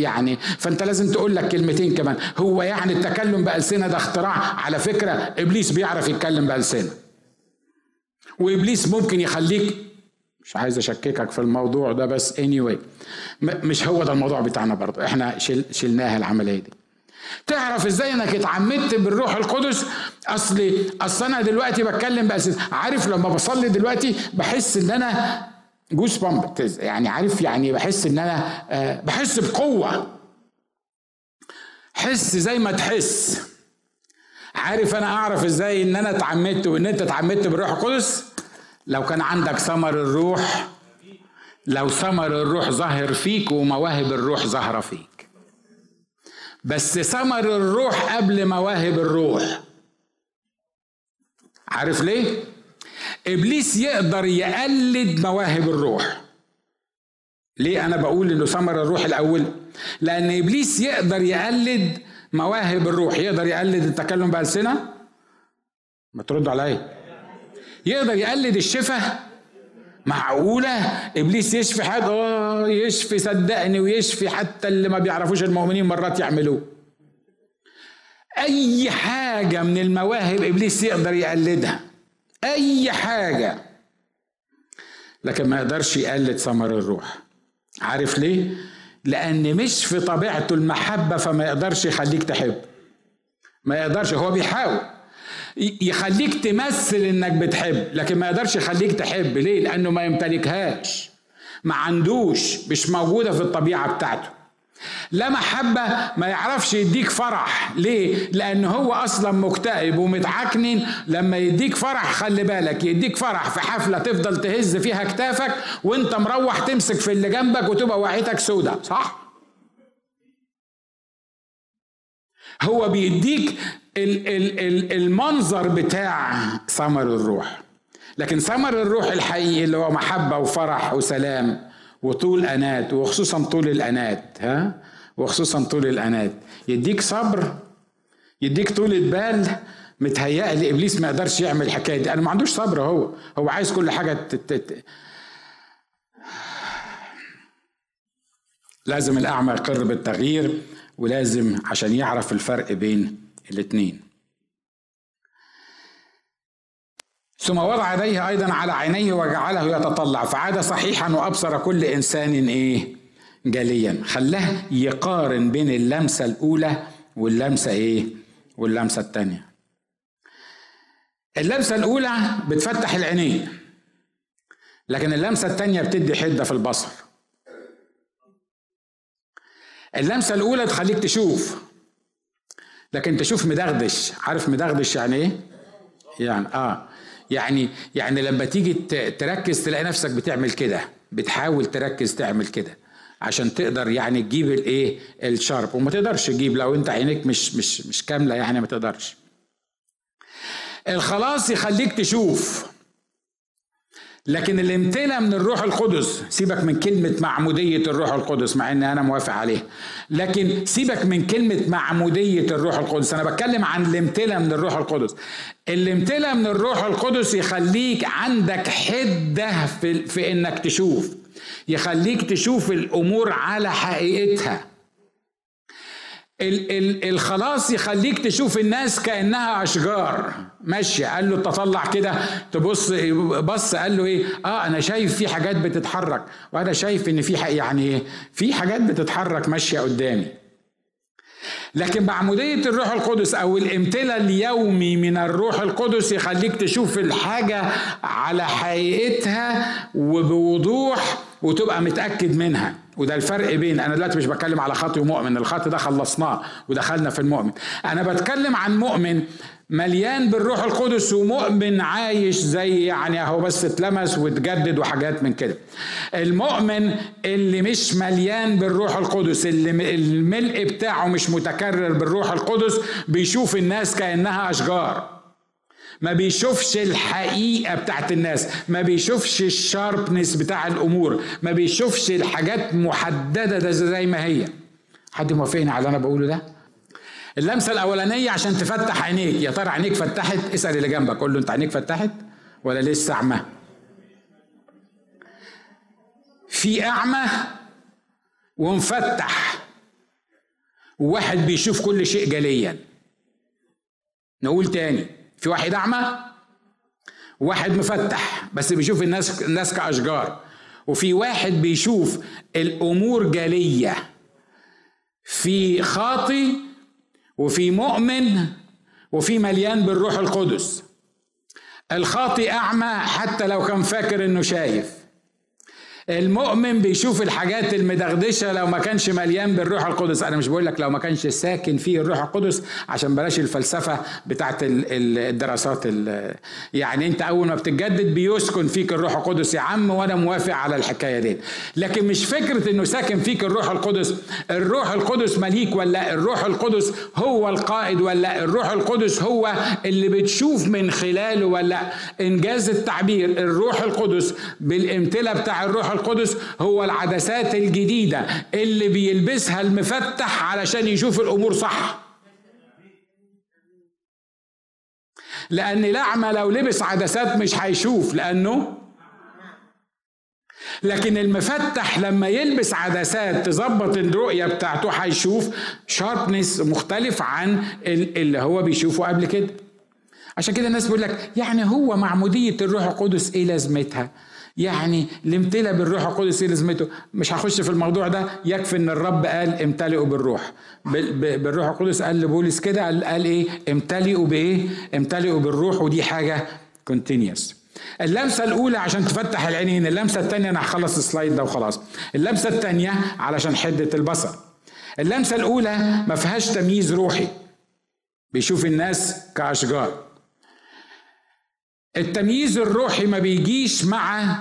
يعني. فأنت لازم تقول لك كلمتين كمان. هو يعني التكلم بألسنة ده اختراع. على فكرة إبليس بيعرف يتكلم بألسنة. وإبليس ممكن يخليك مش عايز أشككك في الموضوع ده بس anyway مش هو ده الموضوع بتاعنا برضه. إحنا شل شلناها العملية دي. تعرف إزاي إنك اتعمدت بالروح القدس؟ اصلي أصل أنا دلوقتي بتكلم بس عارف لما بصلي دلوقتي بحس إن أنا جوز بامب يعني عارف يعني بحس إن أنا آه، بحس بقوة. حس زي ما تحس. عارف أنا أعرف إزاي إن أنا اتعمدت وإن أنت اتعمدت بالروح القدس؟ لو كان عندك ثمر الروح لو ثمر الروح ظاهر فيك ومواهب الروح ظاهرة فيك. بس ثمر الروح قبل مواهب الروح. عارف ليه؟ إبليس يقدر يقلد مواهب الروح. ليه أنا بقول إنه ثمر الروح الأول؟ لأن إبليس يقدر يقلد مواهب الروح. يقدر يقلد التكلم بألسنة؟ ما تردوا عليا. يقدر يقلد الشفاء معقولة؟ إبليس يشفي حد؟ آه يشفي صدقني ويشفي حتى اللي ما بيعرفوش المؤمنين مرات يعملوه. أي حاجة من المواهب إبليس يقدر يقلدها. أي حاجة. لكن ما يقدرش يقلد ثمر الروح. عارف ليه؟ لأن مش في طبيعته المحبة فما يقدرش يخليك تحب. ما يقدرش هو بيحاول. يخليك تمثل إنك بتحب لكن ما يقدرش يخليك تحب. ليه؟ لأنه ما يمتلكهاش ما عندوش مش موجودة في الطبيعة بتاعته. لا محبة ما يعرفش يديك فرح. ليه؟ لأن هو أصلا مكتئب ومتعكنن. لما يديك فرح خلي بالك يديك فرح في حفلة تفضل تهز فيها كتافك وأنت مروح تمسك في اللي جنبك وتبقى وعيتك سودة صح؟ هو بيديك المنظر بتاع ثمر الروح. لكن ثمر الروح الحقيقي اللي هو محبة وفرح وسلام وطول أنات وخصوصا طول الأنات ها؟ وخصوصا طول الأنات. يديك صبر يديك طولة بال متهيألي إبليس ما يقدرش يعمل الحكاية دي. أنا ما عندوش صبر هو هو عايز كل حاجة تت... لازم الأعمى يقر بالتغيير. ولازم عشان يعرف الفرق بين الاتنين. ثم وضع يديه أيضا على عينيه وجعله يتطلع. فعاد صحيحا وأبصر كل إنسان إيه؟ جليا. خلاه يقارن بين اللمسة الأولى واللمسة إيه؟ واللمسة الثانية اللمسة الأولى بتفتح العينين لكن اللمسة الثانية بتدي حدة في البصر. اللمسة الأولى تخليك تشوف. لكن تشوف مدغدش عارف مدغدش يعني إيه؟ يعني آه. يعني يعني لما تيجي تركز تلاقي نفسك بتعمل كده. بتحاول تركز تعمل كده. عشان تقدر يعني تجيب الإيه؟ الشارب. وما تقدرش تجيب لو أنت عينيك مش مش مش كاملة يعني ما تقدرش. الخلاص يخليك تشوف. لكن الامتلاء من الروح القدس سيبك من كلمة معمودية الروح القدس مع ان أنا موافق عليها لكن سيبك من كلمة معمودية الروح القدس أنا بتكلم عن الامتلاء من الروح القدس. الامتلاء من الروح القدس يخليك عندك حدة في, في إنك تشوف. يخليك تشوف الأمور على حقيقتها. الخلاص يخليك تشوف الناس كأنها أشجار. ماشيه قال له تطلع كده تبص بص قال له إيه؟ آه أنا شايف في حاجات بتتحرك وأنا شايف إن في يعني في حاجات بتتحرك ماشية قدامي. لكن معمودية الروح القدس أو الامتلاء اليومي من الروح القدس يخليك تشوف الحاجة على حقيقتها وبوضوح وتبقى متأكد منها. وده الفرق بين أنا دلوقتي مش بتكلم على خاطي ومؤمن الخاطي ده خلصناه ودخلنا في المؤمن. أنا بتكلم عن مؤمن مليان بالروح القدس ومؤمن عايش زي يعني أهو بس اتلمس واتجدد وحاجات من كده. المؤمن اللي مش مليان بالروح القدس اللي الملء بتاعه مش متكرر بالروح القدس بيشوف الناس كأنها أشجار. ما بيشوفش الحقيقة بتاعت الناس ما بيشوفش الشاربنس بتاع الأمور ما بيشوفش الحاجات محددة ده زي ما هي. حد موافقني على اللي أنا بقوله ده؟ اللمسة الأولانية عشان تفتح عينيك يا ترى عينيك فتحت؟ اسأل اللي جنبك قول له أنت عينيك فتحت ولا لسه أعمى؟ في أعمى ومفتح. وواحد بيشوف كل شيء جليا. نقول تاني. في واحد أعمى واحد مفتح بس بيشوف الناس الناس كأشجار. وفي واحد بيشوف الأمور جلية. في خاطي وفي مؤمن وفي مليان بالروح القدس. الخاطي أعمى حتى لو كان فاكر إنه شايف. المؤمن بيشوف الحاجات المدغدشة لو ما كانش مليان بالروح القدس. أنا مش بقول لك لو ما كانش ساكن فيه الروح القدس عشان بلاش الفلسفة بتاعت الدراسات يعني أنت أول ما بتتجدد بيسكن فيك الروح القدس يا عم وأنا موافق على الحكاية دي. لكن مش فكرة إنه ساكن فيك الروح القدس. الروح القدس مليك ولا الروح القدس هو القائد ولا الروح القدس هو اللي بتشوف من خلاله ولا إنجاز التعبير. الروح القدس بالامتلاء بتاع الروح القدس هو العدسات الجديدة اللي بيلبسها المفتح علشان يشوف الأمور صح. لأن الأعمى لو لبس عدسات مش هيشوف لأنه؟ لكن المفتح لما يلبس عدسات تظبط الرؤية بتاعته هيشوف شاربنس مختلف عن اللي هو بيشوفه قبل كده. عشان كده الناس بيقول لك يعني هو معمودية الروح القدس إيه لازمتها؟ يعني الامتلاء بالروح. القدس إيه لازمته؟ مش هخش في الموضوع ده يكفي إن الرب قال امتلئوا بالروح. بالروح. القدس قال لبولس كده قال, قال إيه؟ امتلئوا بإيه؟ امتلئوا بالروح. ودي حاجة continuous اللمسة الأولى عشان تفتح العينين اللمسة الثانية أنا هخلص ال slide ده وخلاص. اللمسة الثانية علشان حدة البصر. اللمسة الأولى ما فيهاش تمييز روحي. بيشوف الناس كأشجار. التمييز الروحي ما بيجيش مع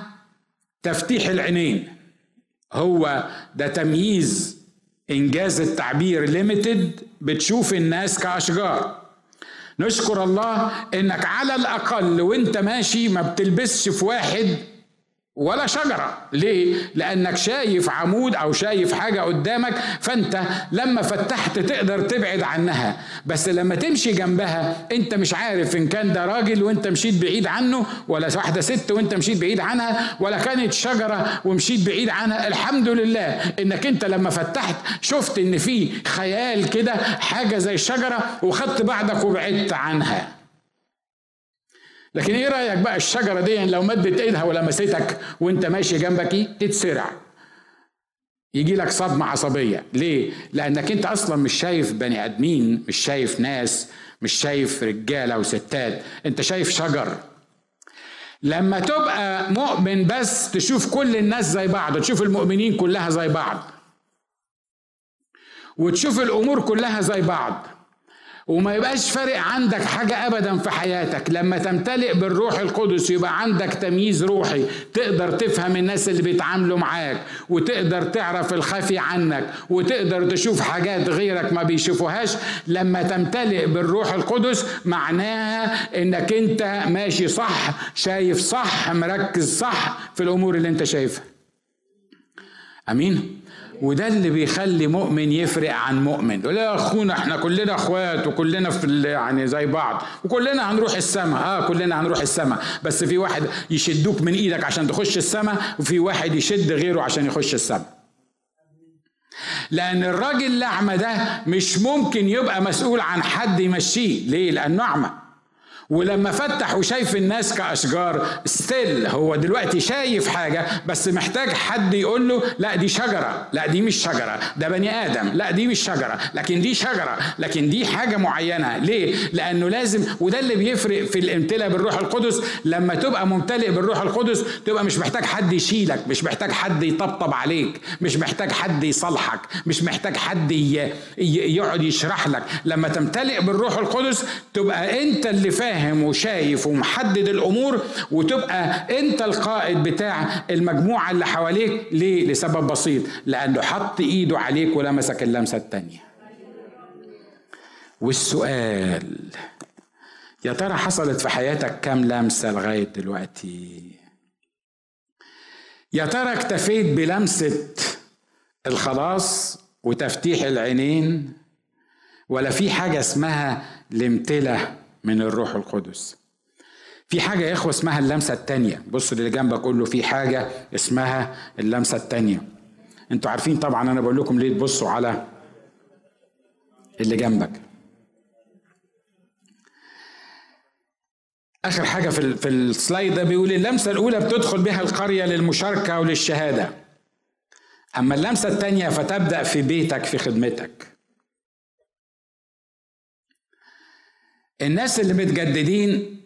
تفتيح العينين. هو ده تمييز إن جاز التعبير limited بتشوف الناس كأشجار. نشكر الله إنك على الأقل وإنت ماشي ما بتلبسش في واحد ولا شجرة. ليه؟ لأنك شايف عمود أو شايف حاجة قدامك فأنت لما فتحت تقدر تبعد عنها. بس لما تمشي جنبها أنت مش عارف إن كان ده راجل وأنت مشيت بعيد عنه ولا واحدة ست وأنت مشيت بعيد عنها ولا كانت شجرة ومشيت بعيد عنها. الحمد لله إنك أنت لما فتحت شفت إن في خيال كده حاجة زي الشجرة وخدت بعدك وبعدت عنها. لكن إيه رأيك بقى الشجرة دي؟ لو مدت ايدها ولمستك وانت ماشي جنبك إيه؟ تتسرع. يجي لك صدمة عصبية. ليه؟ لأنك أنت أصلا مش شايف بني آدمين مش شايف ناس مش شايف رجالة وستات. أنت شايف شجر. لما تبقى مؤمن بس تشوف كل الناس زي بعض تشوف المؤمنين كلها زي بعض وتشوف الأمور كلها زي بعض وما يبقاش فارق عندك حاجة أبدا في حياتك. لما تمتلئ بالروح القدس يبقى عندك تمييز روحي. تقدر تفهم الناس اللي بيتعاملوا معاك وتقدر تعرف الخفي عنك وتقدر تشوف حاجات غيرك ما بيشوفوهاش. لما تمتلئ بالروح القدس معناها إنك أنت ماشي صح شايف صح مركز صح في الأمور اللي أنت شايفها. أمين؟ وده اللي بيخلي مؤمن يفرق عن مؤمن. يقول يا أخونا إحنا كلنا إخوات وكلنا في يعني زي بعض وكلنا هنروح السماء. آه كلنا هنروح السماء. بس في واحد يشدوك من إيدك عشان تخش السماء وفي واحد يشد غيره عشان يخش السماء. لأن الراجل الأعمى ده مش ممكن يبقى مسؤول عن حد يمشيه. ليه؟ لأنه أعمى. ولما فتح وشايف الناس كأشجار ستيل هو دلوقتي شايف حاجة بس محتاج حد يقول له لا دي شجرة لا دي مش شجرة ده بني آدم لا دي مش شجرة لكن دي شجرة لكن دي حاجة معينة. ليه؟ لأنه لازم وده اللي بيفرق في الامتلاء بالروح القدس لما تبقى ممتلئ بالروح القدس تبقى مش محتاج حد يشيلك مش محتاج حد يطبطب عليك مش محتاج حد يصالحك مش محتاج حد يقعد يشرح لك. لما تمتلئ بالروح القدس تبقى أنت اللي فاهم فاهم وشايف ومحدد الأمور وتبقى أنت القائد بتاع المجموعة اللي حواليك. ليه؟ لسبب بسيط لأنه حط إيده عليك ولمسك اللمسة التانية. والسؤال يا ترى حصلت في حياتك كام لمسة لغاية دلوقتي؟ يا ترى اكتفيت بلمسة الخلاص وتفتيح العينين؟ ولا في حاجة اسمها الامتلاء من الروح القدس. في حاجة يا إخوة اسمها اللمسة التانية. بص اللي جنبك قول له في حاجة اسمها اللمسة التانية. أنتوا عارفين طبعا أنا بقول لكم ليه تبصوا على اللي جنبك. آخر حاجة في, في السلايد ده بيقول اللمسة الأولى بتدخل بها القرية للمشاركة وللشهادة. أما اللمسة التانية فتبدأ في بيتك في خدمتك. الناس اللي متجددين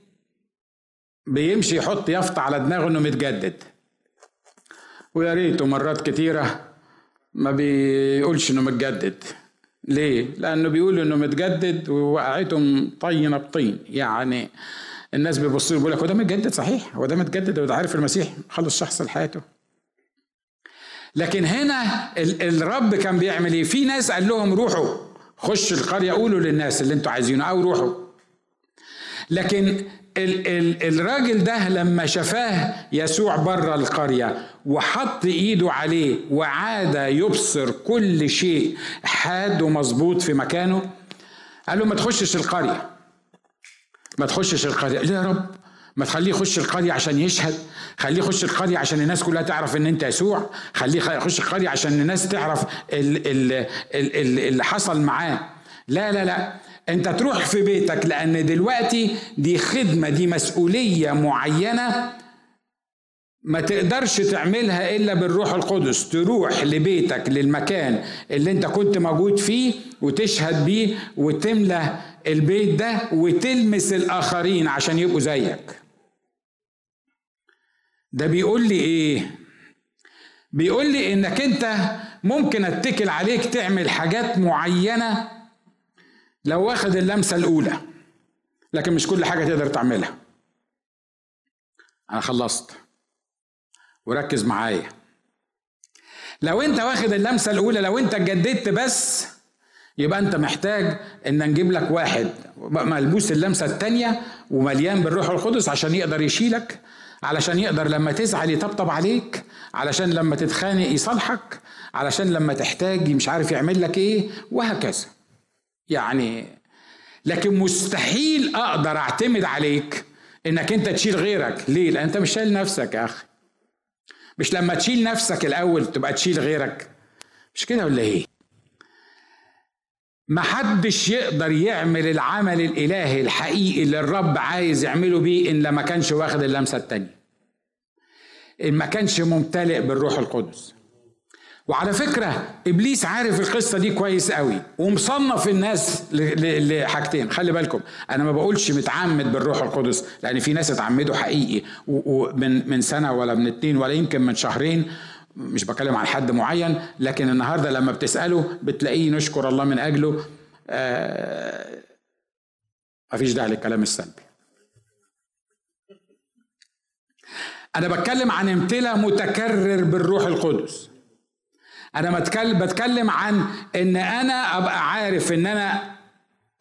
بيمشي يحط يافطة على دماغه إنه متجدد. ويا ريته مرات كتيرة ما بيقولش إنه متجدد. ليه؟ لأنه بيقول إنه متجدد ووقعتهم طينة بطين. يعني الناس بيبصوا له بيقول لك هو ده متجدد صحيح؟ هو ده متجدد؟ وده عارف المسيح خلص شخص لحياته؟ لكن هنا الرب كان بيعمل إيه؟ في ناس قال لهم روحوا. خش القرية قولوا للناس اللي أنتوا عايزينه أو روحوا. لكن ال ال الراجل ده لما شفاه يسوع بره القرية وحط إيده عليه وعاد يبصر كل شيء حاد ومظبوط في مكانه قال له ما تخشش القرية. ما تخشش القرية. ليه يا رب ما تخليه يخش القرية عشان يشهد خليه يخش القرية عشان الناس كلها تعرف إن أنت يسوع خليه يخش القرية عشان الناس تعرف اللي حصل معاه. لا لا لا. انت تروح في بيتك لأن دلوقتي دي خدمة دي مسؤولية معينة ما تقدرش تعملها إلا بالروح القدس. تروح لبيتك للمكان اللي انت كنت موجود فيه وتشهد بيه وتملى البيت ده وتلمس الآخرين عشان يبقوا زيك. ده بيقول لي إيه؟ بيقول لي إنك أنت ممكن أتكل عليك تعمل حاجات معينة لو واخد اللمسة الأولى لكن مش كل حاجة تقدر تعملها. أنا خلصت. وركز معايا. لو أنت واخد اللمسة الأولى لو أنت جددت بس يبقى أنت محتاج إن نجيب لك واحد. ملبوس اللمسة الثانية ومليان بالروح القدس عشان يقدر يشيلك علشان يقدر لما تزعل يطبطب عليك علشان لما تتخانق يصالحك علشان لما تحتاج مش عارف يعمل لك إيه وهكذا. يعني لكن مستحيل أقدر أعتمد عليك إنك أنت تشيل غيرك. ليه؟ لأن أنت مش شايل نفسك يا أخي. مش لما تشيل نفسك الأول تبقى تشيل غيرك. مش كده ولا إيه؟ محدش يقدر يعمل العمل الإلهي الحقيقي اللي الرب عايز يعمله بيه إن لما كانش واخد اللمسة التانية. إن ما كانش ممتلئ بالروح القدس. وعلى فكرة إبليس عارف القصة دي كويس قوي ومصنف الناس لحاجتين. خلي بالكم أنا ما بقولش متعمد بالروح القدس لأن في ناس اتعمدوا حقيقي ومن من سنة ولا من اتنين ولا يمكن من شهرين مش بكلم عن حد معين لكن النهاردة لما بتسأله بتلاقيه نشكر الله من أجله. آه مفيش داعي للكلام السلبي. أنا بتكلم عن امتلاء متكرر بالروح القدس. أنا بتكلم بتكلم عن إن أنا أبقى عارف إن أنا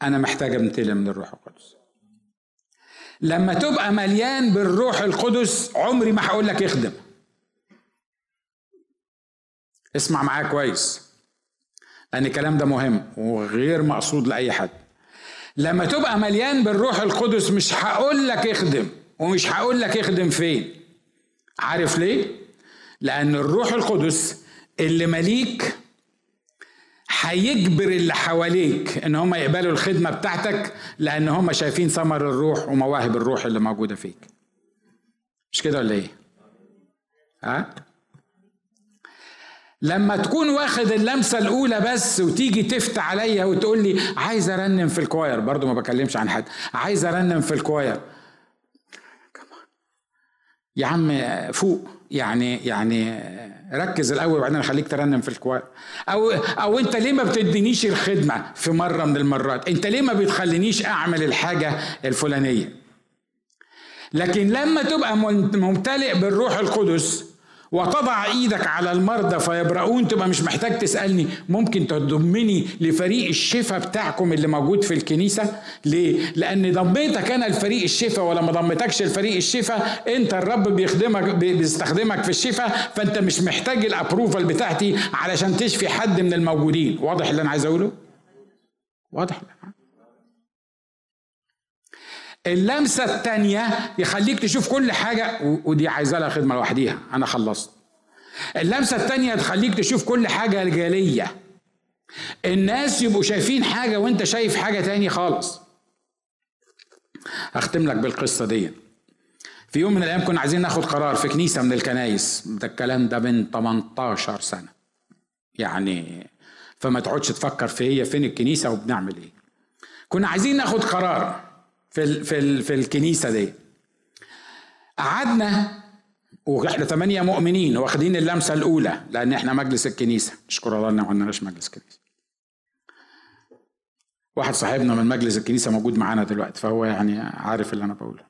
أنا محتاج أمتلئ من الروح القدس. لما تبقى مليان بالروح القدس عمري ما هقول لك اخدم. اسمع معايا كويس لأن الكلام ده مهم وغير مقصود لأي حد. لما تبقى مليان بالروح القدس مش هقول لك اخدم ومش هقول لك اخدم فين. عارف ليه؟ لأن الروح القدس اللي مليك هيجبر اللي حواليك إن هم يقبلوا الخدمة بتاعتك لأن هم شايفين ثمر الروح ومواهب الروح اللي موجودة فيك. مش كده ولا إيه؟ ها؟ لما تكون واخد اللمسة الأولى بس وتيجي تفتح عليا وتقول لي عايز أرنم في الكواير برضو ما بكلمش عن حد عايز أرنم في ال choir. يا عم فوق. يعني يعني ركز الأول وبعدين خليك ترنم في ال choir أو أو أنت ليه ما بتدينيش الخدمة في مرة من المرات؟ أنت ليه ما بتخلينيش أعمل الحاجة الفلانية؟ لكن لما تبقى ممتلئ بالروح القدس وتضع إيدك على المرضى فيبرؤون تبقى مش محتاج تسألني. ممكن تضمني لفريق الشفاء بتاعكم اللي موجود في الكنيسة؟ ليه؟ لأن ضميتك أنا لفريق الشفاء ولا ما ضميتكش لفريق الشفاء أنت الرب بيخدمك بيستخدمك في الشفاء فأنت مش محتاج الابروفال بتاعتي علشان تشفي حد من الموجودين. واضح اللي أنا عايز أقوله؟ واضح. اللمسة الثانية يخليك تشوف كل حاجة ودي عايزة لها خدمة لوحديها أنا خلصت. اللمسة الثانية تخليك تشوف كل حاجة رجاليه الناس يبقوا شايفين حاجة وأنت شايف حاجة تاني خالص. اختم لك بالقصة دي. في يوم من الأيام كنا عايزين ناخد قرار في كنيسة من الكنايس ده الكلام ده من 18 سنة. يعني فما تقعدش تفكر في هي فين الكنيسة وبنعمل إيه. كنا عايزين ناخد قرار. في في في الكنيسة دي قعدنا وإحنا ثمانية مؤمنين واخدين اللمسة الأولى لأن إحنا مجلس الكنيسة نشكر الله إن ما عندناش مجلس كنيسة. واحد صاحبنا من مجلس الكنيسة موجود معانا دلوقتي فهو يعني عارف اللي أنا بقوله.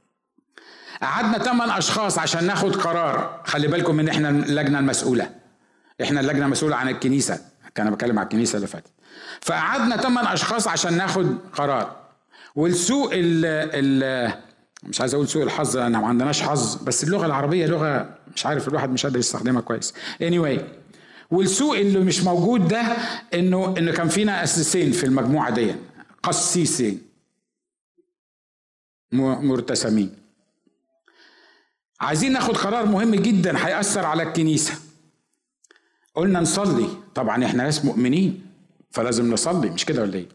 قعدنا ثمان أشخاص عشان ناخد قرار خلي بالكم إن إحنا اللجنة المسؤولة. إحنا اللجنة المسؤولة عن الكنيسة كان بتكلم على الكنيسة اللي فاتت. فقعدنا ثمان أشخاص عشان ناخد قرار. والسوء ال ال مش عايز أقول سوء الحظ أنا ما عندناش حظ بس اللغة العربية لغة مش عارف الواحد مش قادر يستخدمها كويس. Anyway والسوء اللي مش موجود ده إنه انه كان فينا أساسين في المجموعة دي قسيسين. مرتسمين. عايزين ناخد قرار مهم جدا هيأثر على الكنيسة. قلنا نصلي. طبعا إحنا ناس مؤمنين فلازم نصلي مش كده ولا إيه؟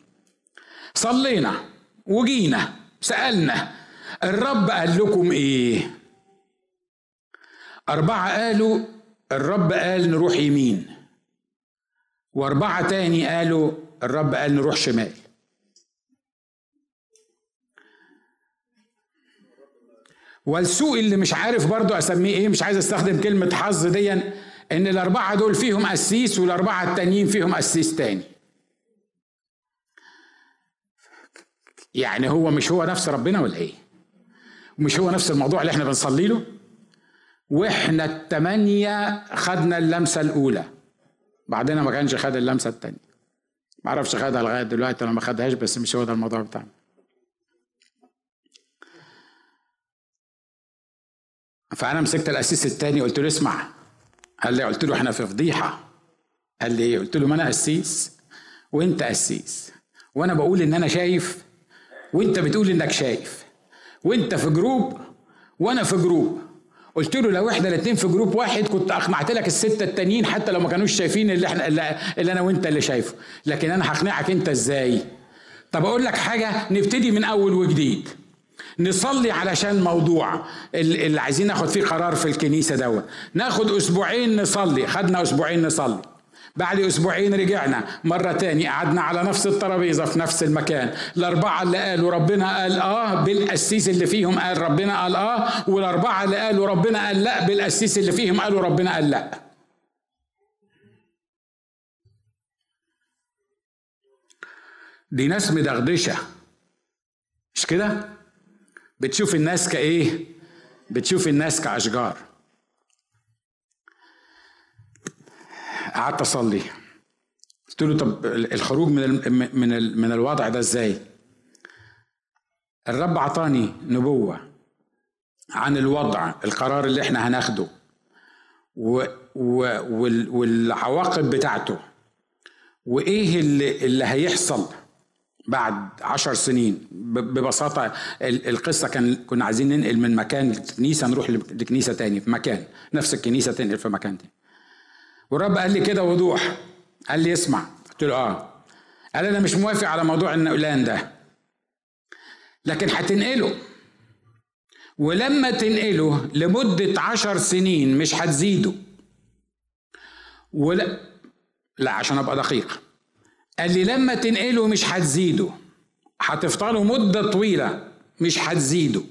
صلينا. وجينا سألنا الرب قال لكم إيه؟ أربعة قالوا الرب قال نروح يمين وأربعة تاني قالوا الرب قال نروح شمال. والسوء اللي مش عارف برضو أسميه إيه مش عايز أستخدم كلمة حظ دي إن الأربعة دول فيهم قسيس والأربعة التانيين فيهم قسيس تاني. يعني هو مش هو نفس ربنا ولا إيه؟ مش هو نفس الموضوع اللي إحنا بنصلي له؟ وإحنا التمانية خدنا اللمسة الأولى. بعدين ما كانش خد اللمسة التانية. ما أعرفش خدها لغاية دلوقتي أنا ما خدهاش بس مش هو ده الموضوع بتاعنا. فأنا مسكت الأسيس التاني قلت له اسمع. قال لي قلت له إحنا في فضيحة. قال لي إيه؟ قلت له ما أنا قسيس وأنت قسيس وأنا بقول إن أنا شايف وانت بتقول انك شايف. وانت في group وأنا في group. قلت له لو إحنا الاثنين في group واحد كنت أقنعت لك الستة التانيين حتى لو ما كانوش شايفين اللي إحنا اللي أنا وانت اللي شايفه. لكن أنا هقنعك انت إزاي؟ طب أقول لك حاجة نبتدي من أول وجديد. نصلي علشان موضوع اللي عايزين ناخد فيه قرار في الكنيسة دوت. ناخد أسبوعين نصلي. خدنا أسبوعين نصلي. بعد أسبوعين رجعنا. مرة تاني قعدنا على نفس الترابيزة في نفس المكان. الأربعة اللي قالوا ربنا قال آه بالقسيس اللي فيهم قال ربنا قال آه والأربعة اللي قالوا ربنا قال لا بالقسيس اللي فيهم قالوا ربنا قال لا. دي ناس مدغدشة. مش كده؟ بتشوف الناس كإيه؟ بتشوف الناس كأشجار. قعدت أصلي. قلت له طب الخروج من من من الوضع ده إزاي؟ الرب عطاني نبوة عن الوضع القرار اللي إحنا هناخده و و والعواقب بتاعته وإيه اللي, اللي هيحصل بعد عشر سنين. ببساطة القصة كان كنا عايزين ننقل من مكان كنيسة نروح لكنيسة تاني في مكان نفس الكنيسة تنقل في مكان تاني. والرب قال لي كده وضوح. قال لي اسمع. قلت له آه. قال أنا مش موافق على موضوع النقلان ده. لكن هتنقله. ولما تنقله لمدة عشر سنين مش هتزيده. ولا لا عشان أبقى دقيق. قال لي لما تنقله مش هتزيده. هتفضلوا مدة طويلة مش هتزيده.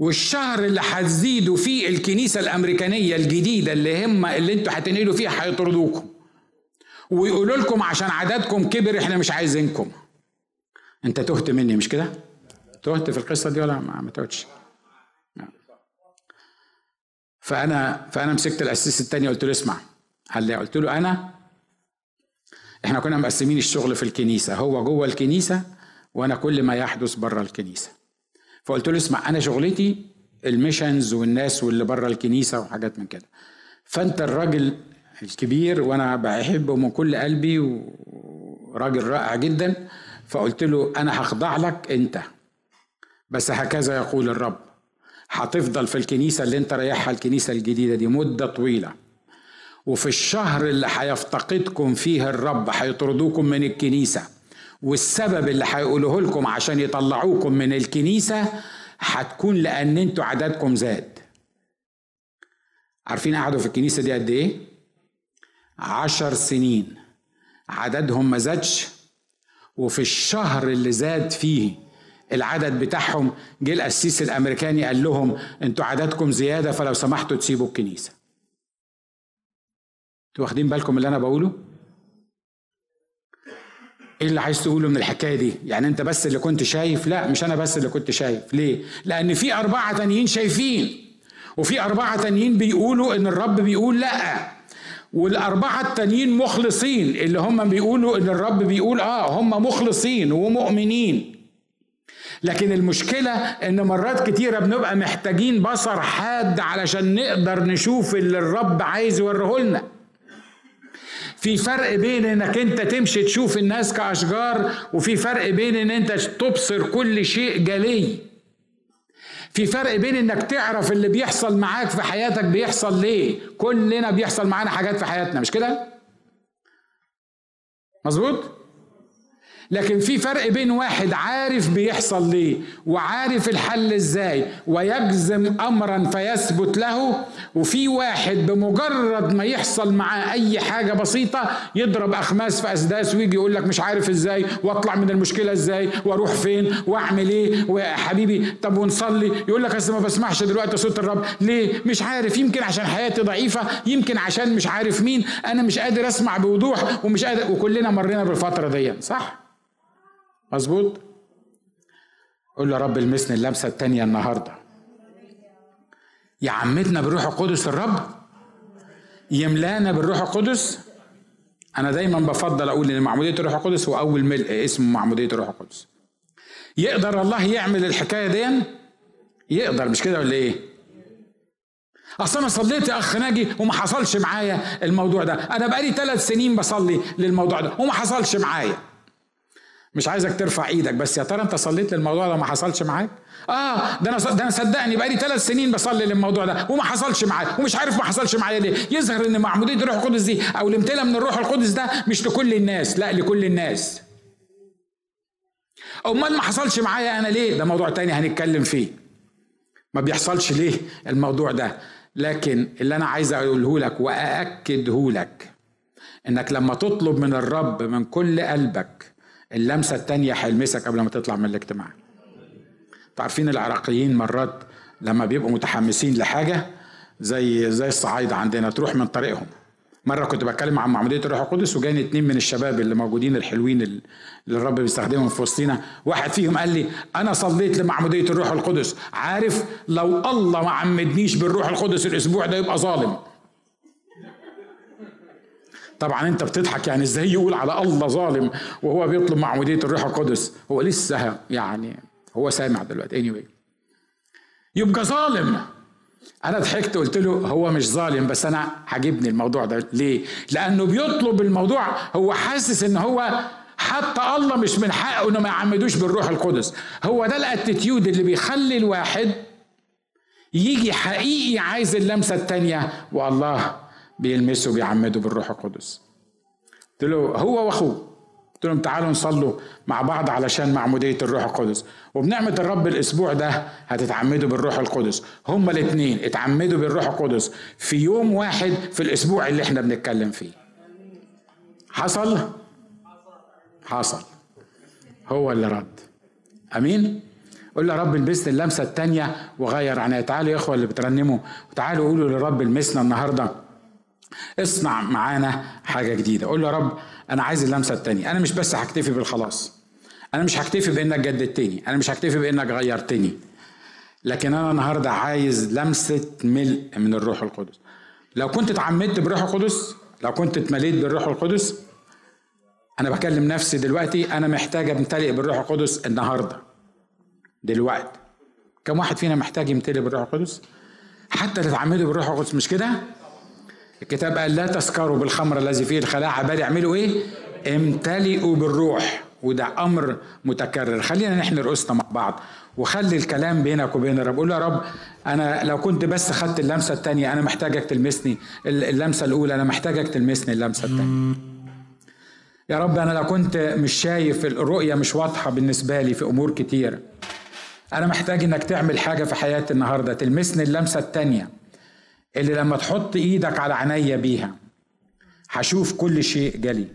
والشهر اللي هتزيدوا فيه الكنيسة الأمريكانية الجديدة اللي هم اللي أنتوا هتنقلوا فيها هيطردوكم. ويقولوا لكم عشان عددكم كبر إحنا مش عايزينكم. انت تهت مني مش كده؟ تهت في القصة دي ولا ما تهتش؟ فأنا فأنا مسكت الأسيس التاني قلت له اسمع. قال لي قلت له أنا إحنا كنا مقسمين الشغل في الكنيسة. هو جوه الكنيسة وأنا كل ما يحدث بره الكنيسة. فقلت له اسمع أنا شغلتي الميشنز والناس واللي بره الكنيسة وحاجات من كده. فأنت الراجل الكبير وأنا بحبه من كل قلبي وراجل رائع جدا فقلت له أنا هخضع لك أنت. بس هكذا يقول الرب. هتفضل في الكنيسة اللي أنت رايحها الكنيسة الجديدة دي مدة طويلة. وفي الشهر اللي هيفتقدكم فيه الرب هيطردوكم من الكنيسة. والسبب اللي هيقوله لكم عشان يطلعوكم من الكنيسة هتكون لأن أنتوا عددكم زاد. عارفين قعدوا في الكنيسة دي قد إيه؟ عشر سنين. عددهم ما زادش. وفي الشهر اللي زاد فيه العدد بتاعهم جه القسيس الأمريكاني قال لهم أنتوا عددكم زيادة فلو سمحتوا تسيبوا الكنيسة. أنتوا واخدين بالكم اللي أنا بقوله؟ إيه اللي عايز تقوله من الحكاية دي؟ يعني أنت بس اللي كنت شايف؟ لا مش أنا بس اللي كنت شايف. ليه؟ لأن في أربعة تانيين شايفين وفي أربعة تانيين بيقولوا إن الرب بيقول لا والأربعة التانيين مخلصين. اللي هم بيقولوا إن الرب بيقول آه هم مخلصين ومؤمنين. لكن المشكلة إن مرات كتيرة بنبقى محتاجين بصر حاد علشان نقدر نشوف اللي الرب عايز يوريه لنا. في فرق بين إنك أنت تمشي تشوف الناس كأشجار وفي فرق بين إن أنت تبصر كل شيء جلي. في فرق بين إنك تعرف اللي بيحصل معاك في حياتك بيحصل ليه. كلنا بيحصل معانا حاجات في حياتنا مش كده؟ مظبوط؟ لكن في فرق بين واحد عارف بيحصل ليه وعارف الحل إزاي ويجزم امرا فيثبت له وفي واحد بمجرد ما يحصل معاه أي حاجة بسيطة يضرب أخماس في أسداس ويجي يقول لك مش عارف إزاي وأطلع من المشكلة إزاي وأروح فين وأعمل إيه وحبيبي طب ونصلي؟ يقول لك ما بسمعش دلوقتي صوت الرب. ليه؟ مش عارف. يمكن عشان حياتي ضعيفة يمكن عشان مش عارف مين. أنا مش قادر أسمع بوضوح ومش قادر وكلنا مرينا بالفترة دي صح؟ مظبوط؟ قول له يا رب المسني اللمسة التانية النهارده. يعمدنا بالروح القدس الرب يملانا بالروح القدس. أنا دايما بفضل أقول ان معموديه الروح القدس هو اول ملء اسمه معمودية الروح القدس. يقدر الله يعمل الحكاية دي؟ يقدر مش كده ولا إيه؟ أصل أنا صليت يا أخ ناجي وما حصلش معايا الموضوع ده. أنا بقالي ثلاث سنين بصلي للموضوع ده وما حصلش معايا. مش عايزك ترفع إيدك بس يا ترى انت صليت للموضوع ده ما حصلش معاك؟ آه ده أنا ده أنا صدقني بقالي ثلاث سنين بصلي للموضوع ده وما حصلش معايا ومش عارف ما حصلش معايا ليه. يظهر إن معموديه الروح القدس دي أو الامتلاء من الروح القدس ده مش لكل الناس لا لكل الناس. أمال ما حصلش معايا أنا ليه؟ ده موضوع تاني هنتكلم فيه. ما بيحصلش ليه الموضوع ده؟ لكن اللي أنا عايز أقوله لك وأأكده لك إنك لما تطلب من الرب من كل قلبك اللمسة التانية هيلمسك قبل ما تطلع من الاجتماع. عارفين العراقيين مرات لما بيبقوا متحمسين لحاجة زي زي الصعايدة عندنا تروح من طريقهم. مرة كنت بتكلم عن معموديه الروح القدس وجاني اتنين من الشباب اللي موجودين الحلوين اللي الرب بيستخدمهم في وسطينا. واحد فيهم قال لي أنا صليت لمعموديه الروح القدس. عارف لو الله ما عمدنيش بالروح القدس الأسبوع ده يبقى ظالم. طبعا أنت بتضحك يعني إزاي يقول على الله ظالم وهو بيطلب معموديه الروح القدس؟ هو لسه يعني هو سامع دلوقتي. Anyway. يبقى ظالم. أنا ضحكت قلت له هو مش ظالم بس أنا عاجبني الموضوع ده. ليه؟ لأنه بيطلب الموضوع. هو حاسس إن هو حتى الله مش من حقه إنه ما يعمدوش بالروح القدس. هو ده الأتيتيود اللي بيخلي الواحد يجي حقيقي عايز اللمسة التانية. والله بيلمسه بيعمده بالروح القدس. قلت له هو وأخوه. قلت لهم تعالوا نصلوا مع بعض علشان معمودية الروح القدس. وبنعمة الرب الأسبوع ده هتتعمدوا بالروح القدس. هما الاثنين اتعمدوا بالروح القدس في يوم واحد في الأسبوع اللي إحنا بنتكلم فيه. حصل؟ حصل. هو اللي رد. أمين؟ قول له رب البسنا اللمسة التانية وغير عنها. تعالوا يا إخوة اللي بترنموا. وتعالوا قولوا لرب المسنا النهارده اصنع معانا حاجة جديدة. قول له يا رب أنا عايز اللمسة التانية. أنا مش بس هكتفي بالخلاص. أنا مش هكتفي بإنك جددتني. أنا مش هكتفي بإنك غيرتني. لكن أنا النهاردة عايز لمسة ملء من الروح القدس. لو كنت اتعمدت بالروح القدس لو كنت اتمليت بالروح القدس أنا بكلم نفسي دلوقتي أنا محتاج أمتلئ بالروح القدس النهاردة. دلوقتي. كم واحد فينا محتاج يمتلئ بالروح القدس؟ حتى تتعمدوا بالروح القدس مش كده؟ الكتاب قال لا تسكروا بالخمر الذي فيه الخلاعة بل اعملوا إيه؟ امتلئوا بالروح. وده أمر متكرر. خلينا نحن رؤوسنا مع بعض وخلي الكلام بينك وبين الرب. قول يا رب أنا لو كنت بس خدت اللمسة الثانية أنا محتاجك تلمسني. اللمسة الأولى أنا محتاجك تلمسني اللمسة الثانية يا رب أنا لو كنت مش شايف الرؤية مش واضحة بالنسبة لي في أمور كتير أنا محتاج إنك تعمل حاجة في حياتي النهارده. تلمسني اللمسة الثانية اللي لما تحط إيدك على عينيا بيها هشوف كل شيء جلي.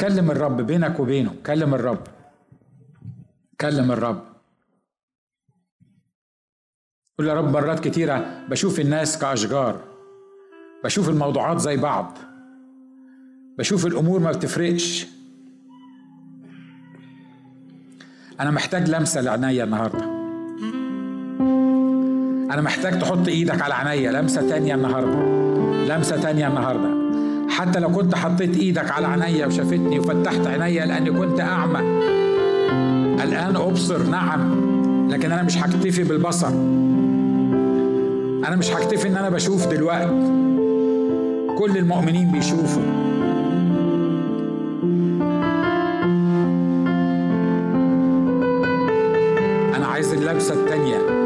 كلم الرب بينك وبينه كلم الرب. كلم الرب. قول يا رب مرات كتيرة بشوف الناس كأشجار بشوف الموضوعات زي بعض بشوف الأمور ما بتفرقش. أنا محتاج لمسة لعينيا النهارده. أنا محتاج تحط إيدك على عينيا لمسة تانية النهاردة. لمسة تانية النهاردة. حتى لو كنت حطيت إيدك على عينيا وشافتني وفتحت عينيا لأني كنت أعمى. الآن أبصر نعم. لكن أنا مش هكتفي بالبصر. أنا مش هكتفي إن أنا بشوف دلوقتي. كل المؤمنين بيشوفوا. أنا عايز اللمسة التانية.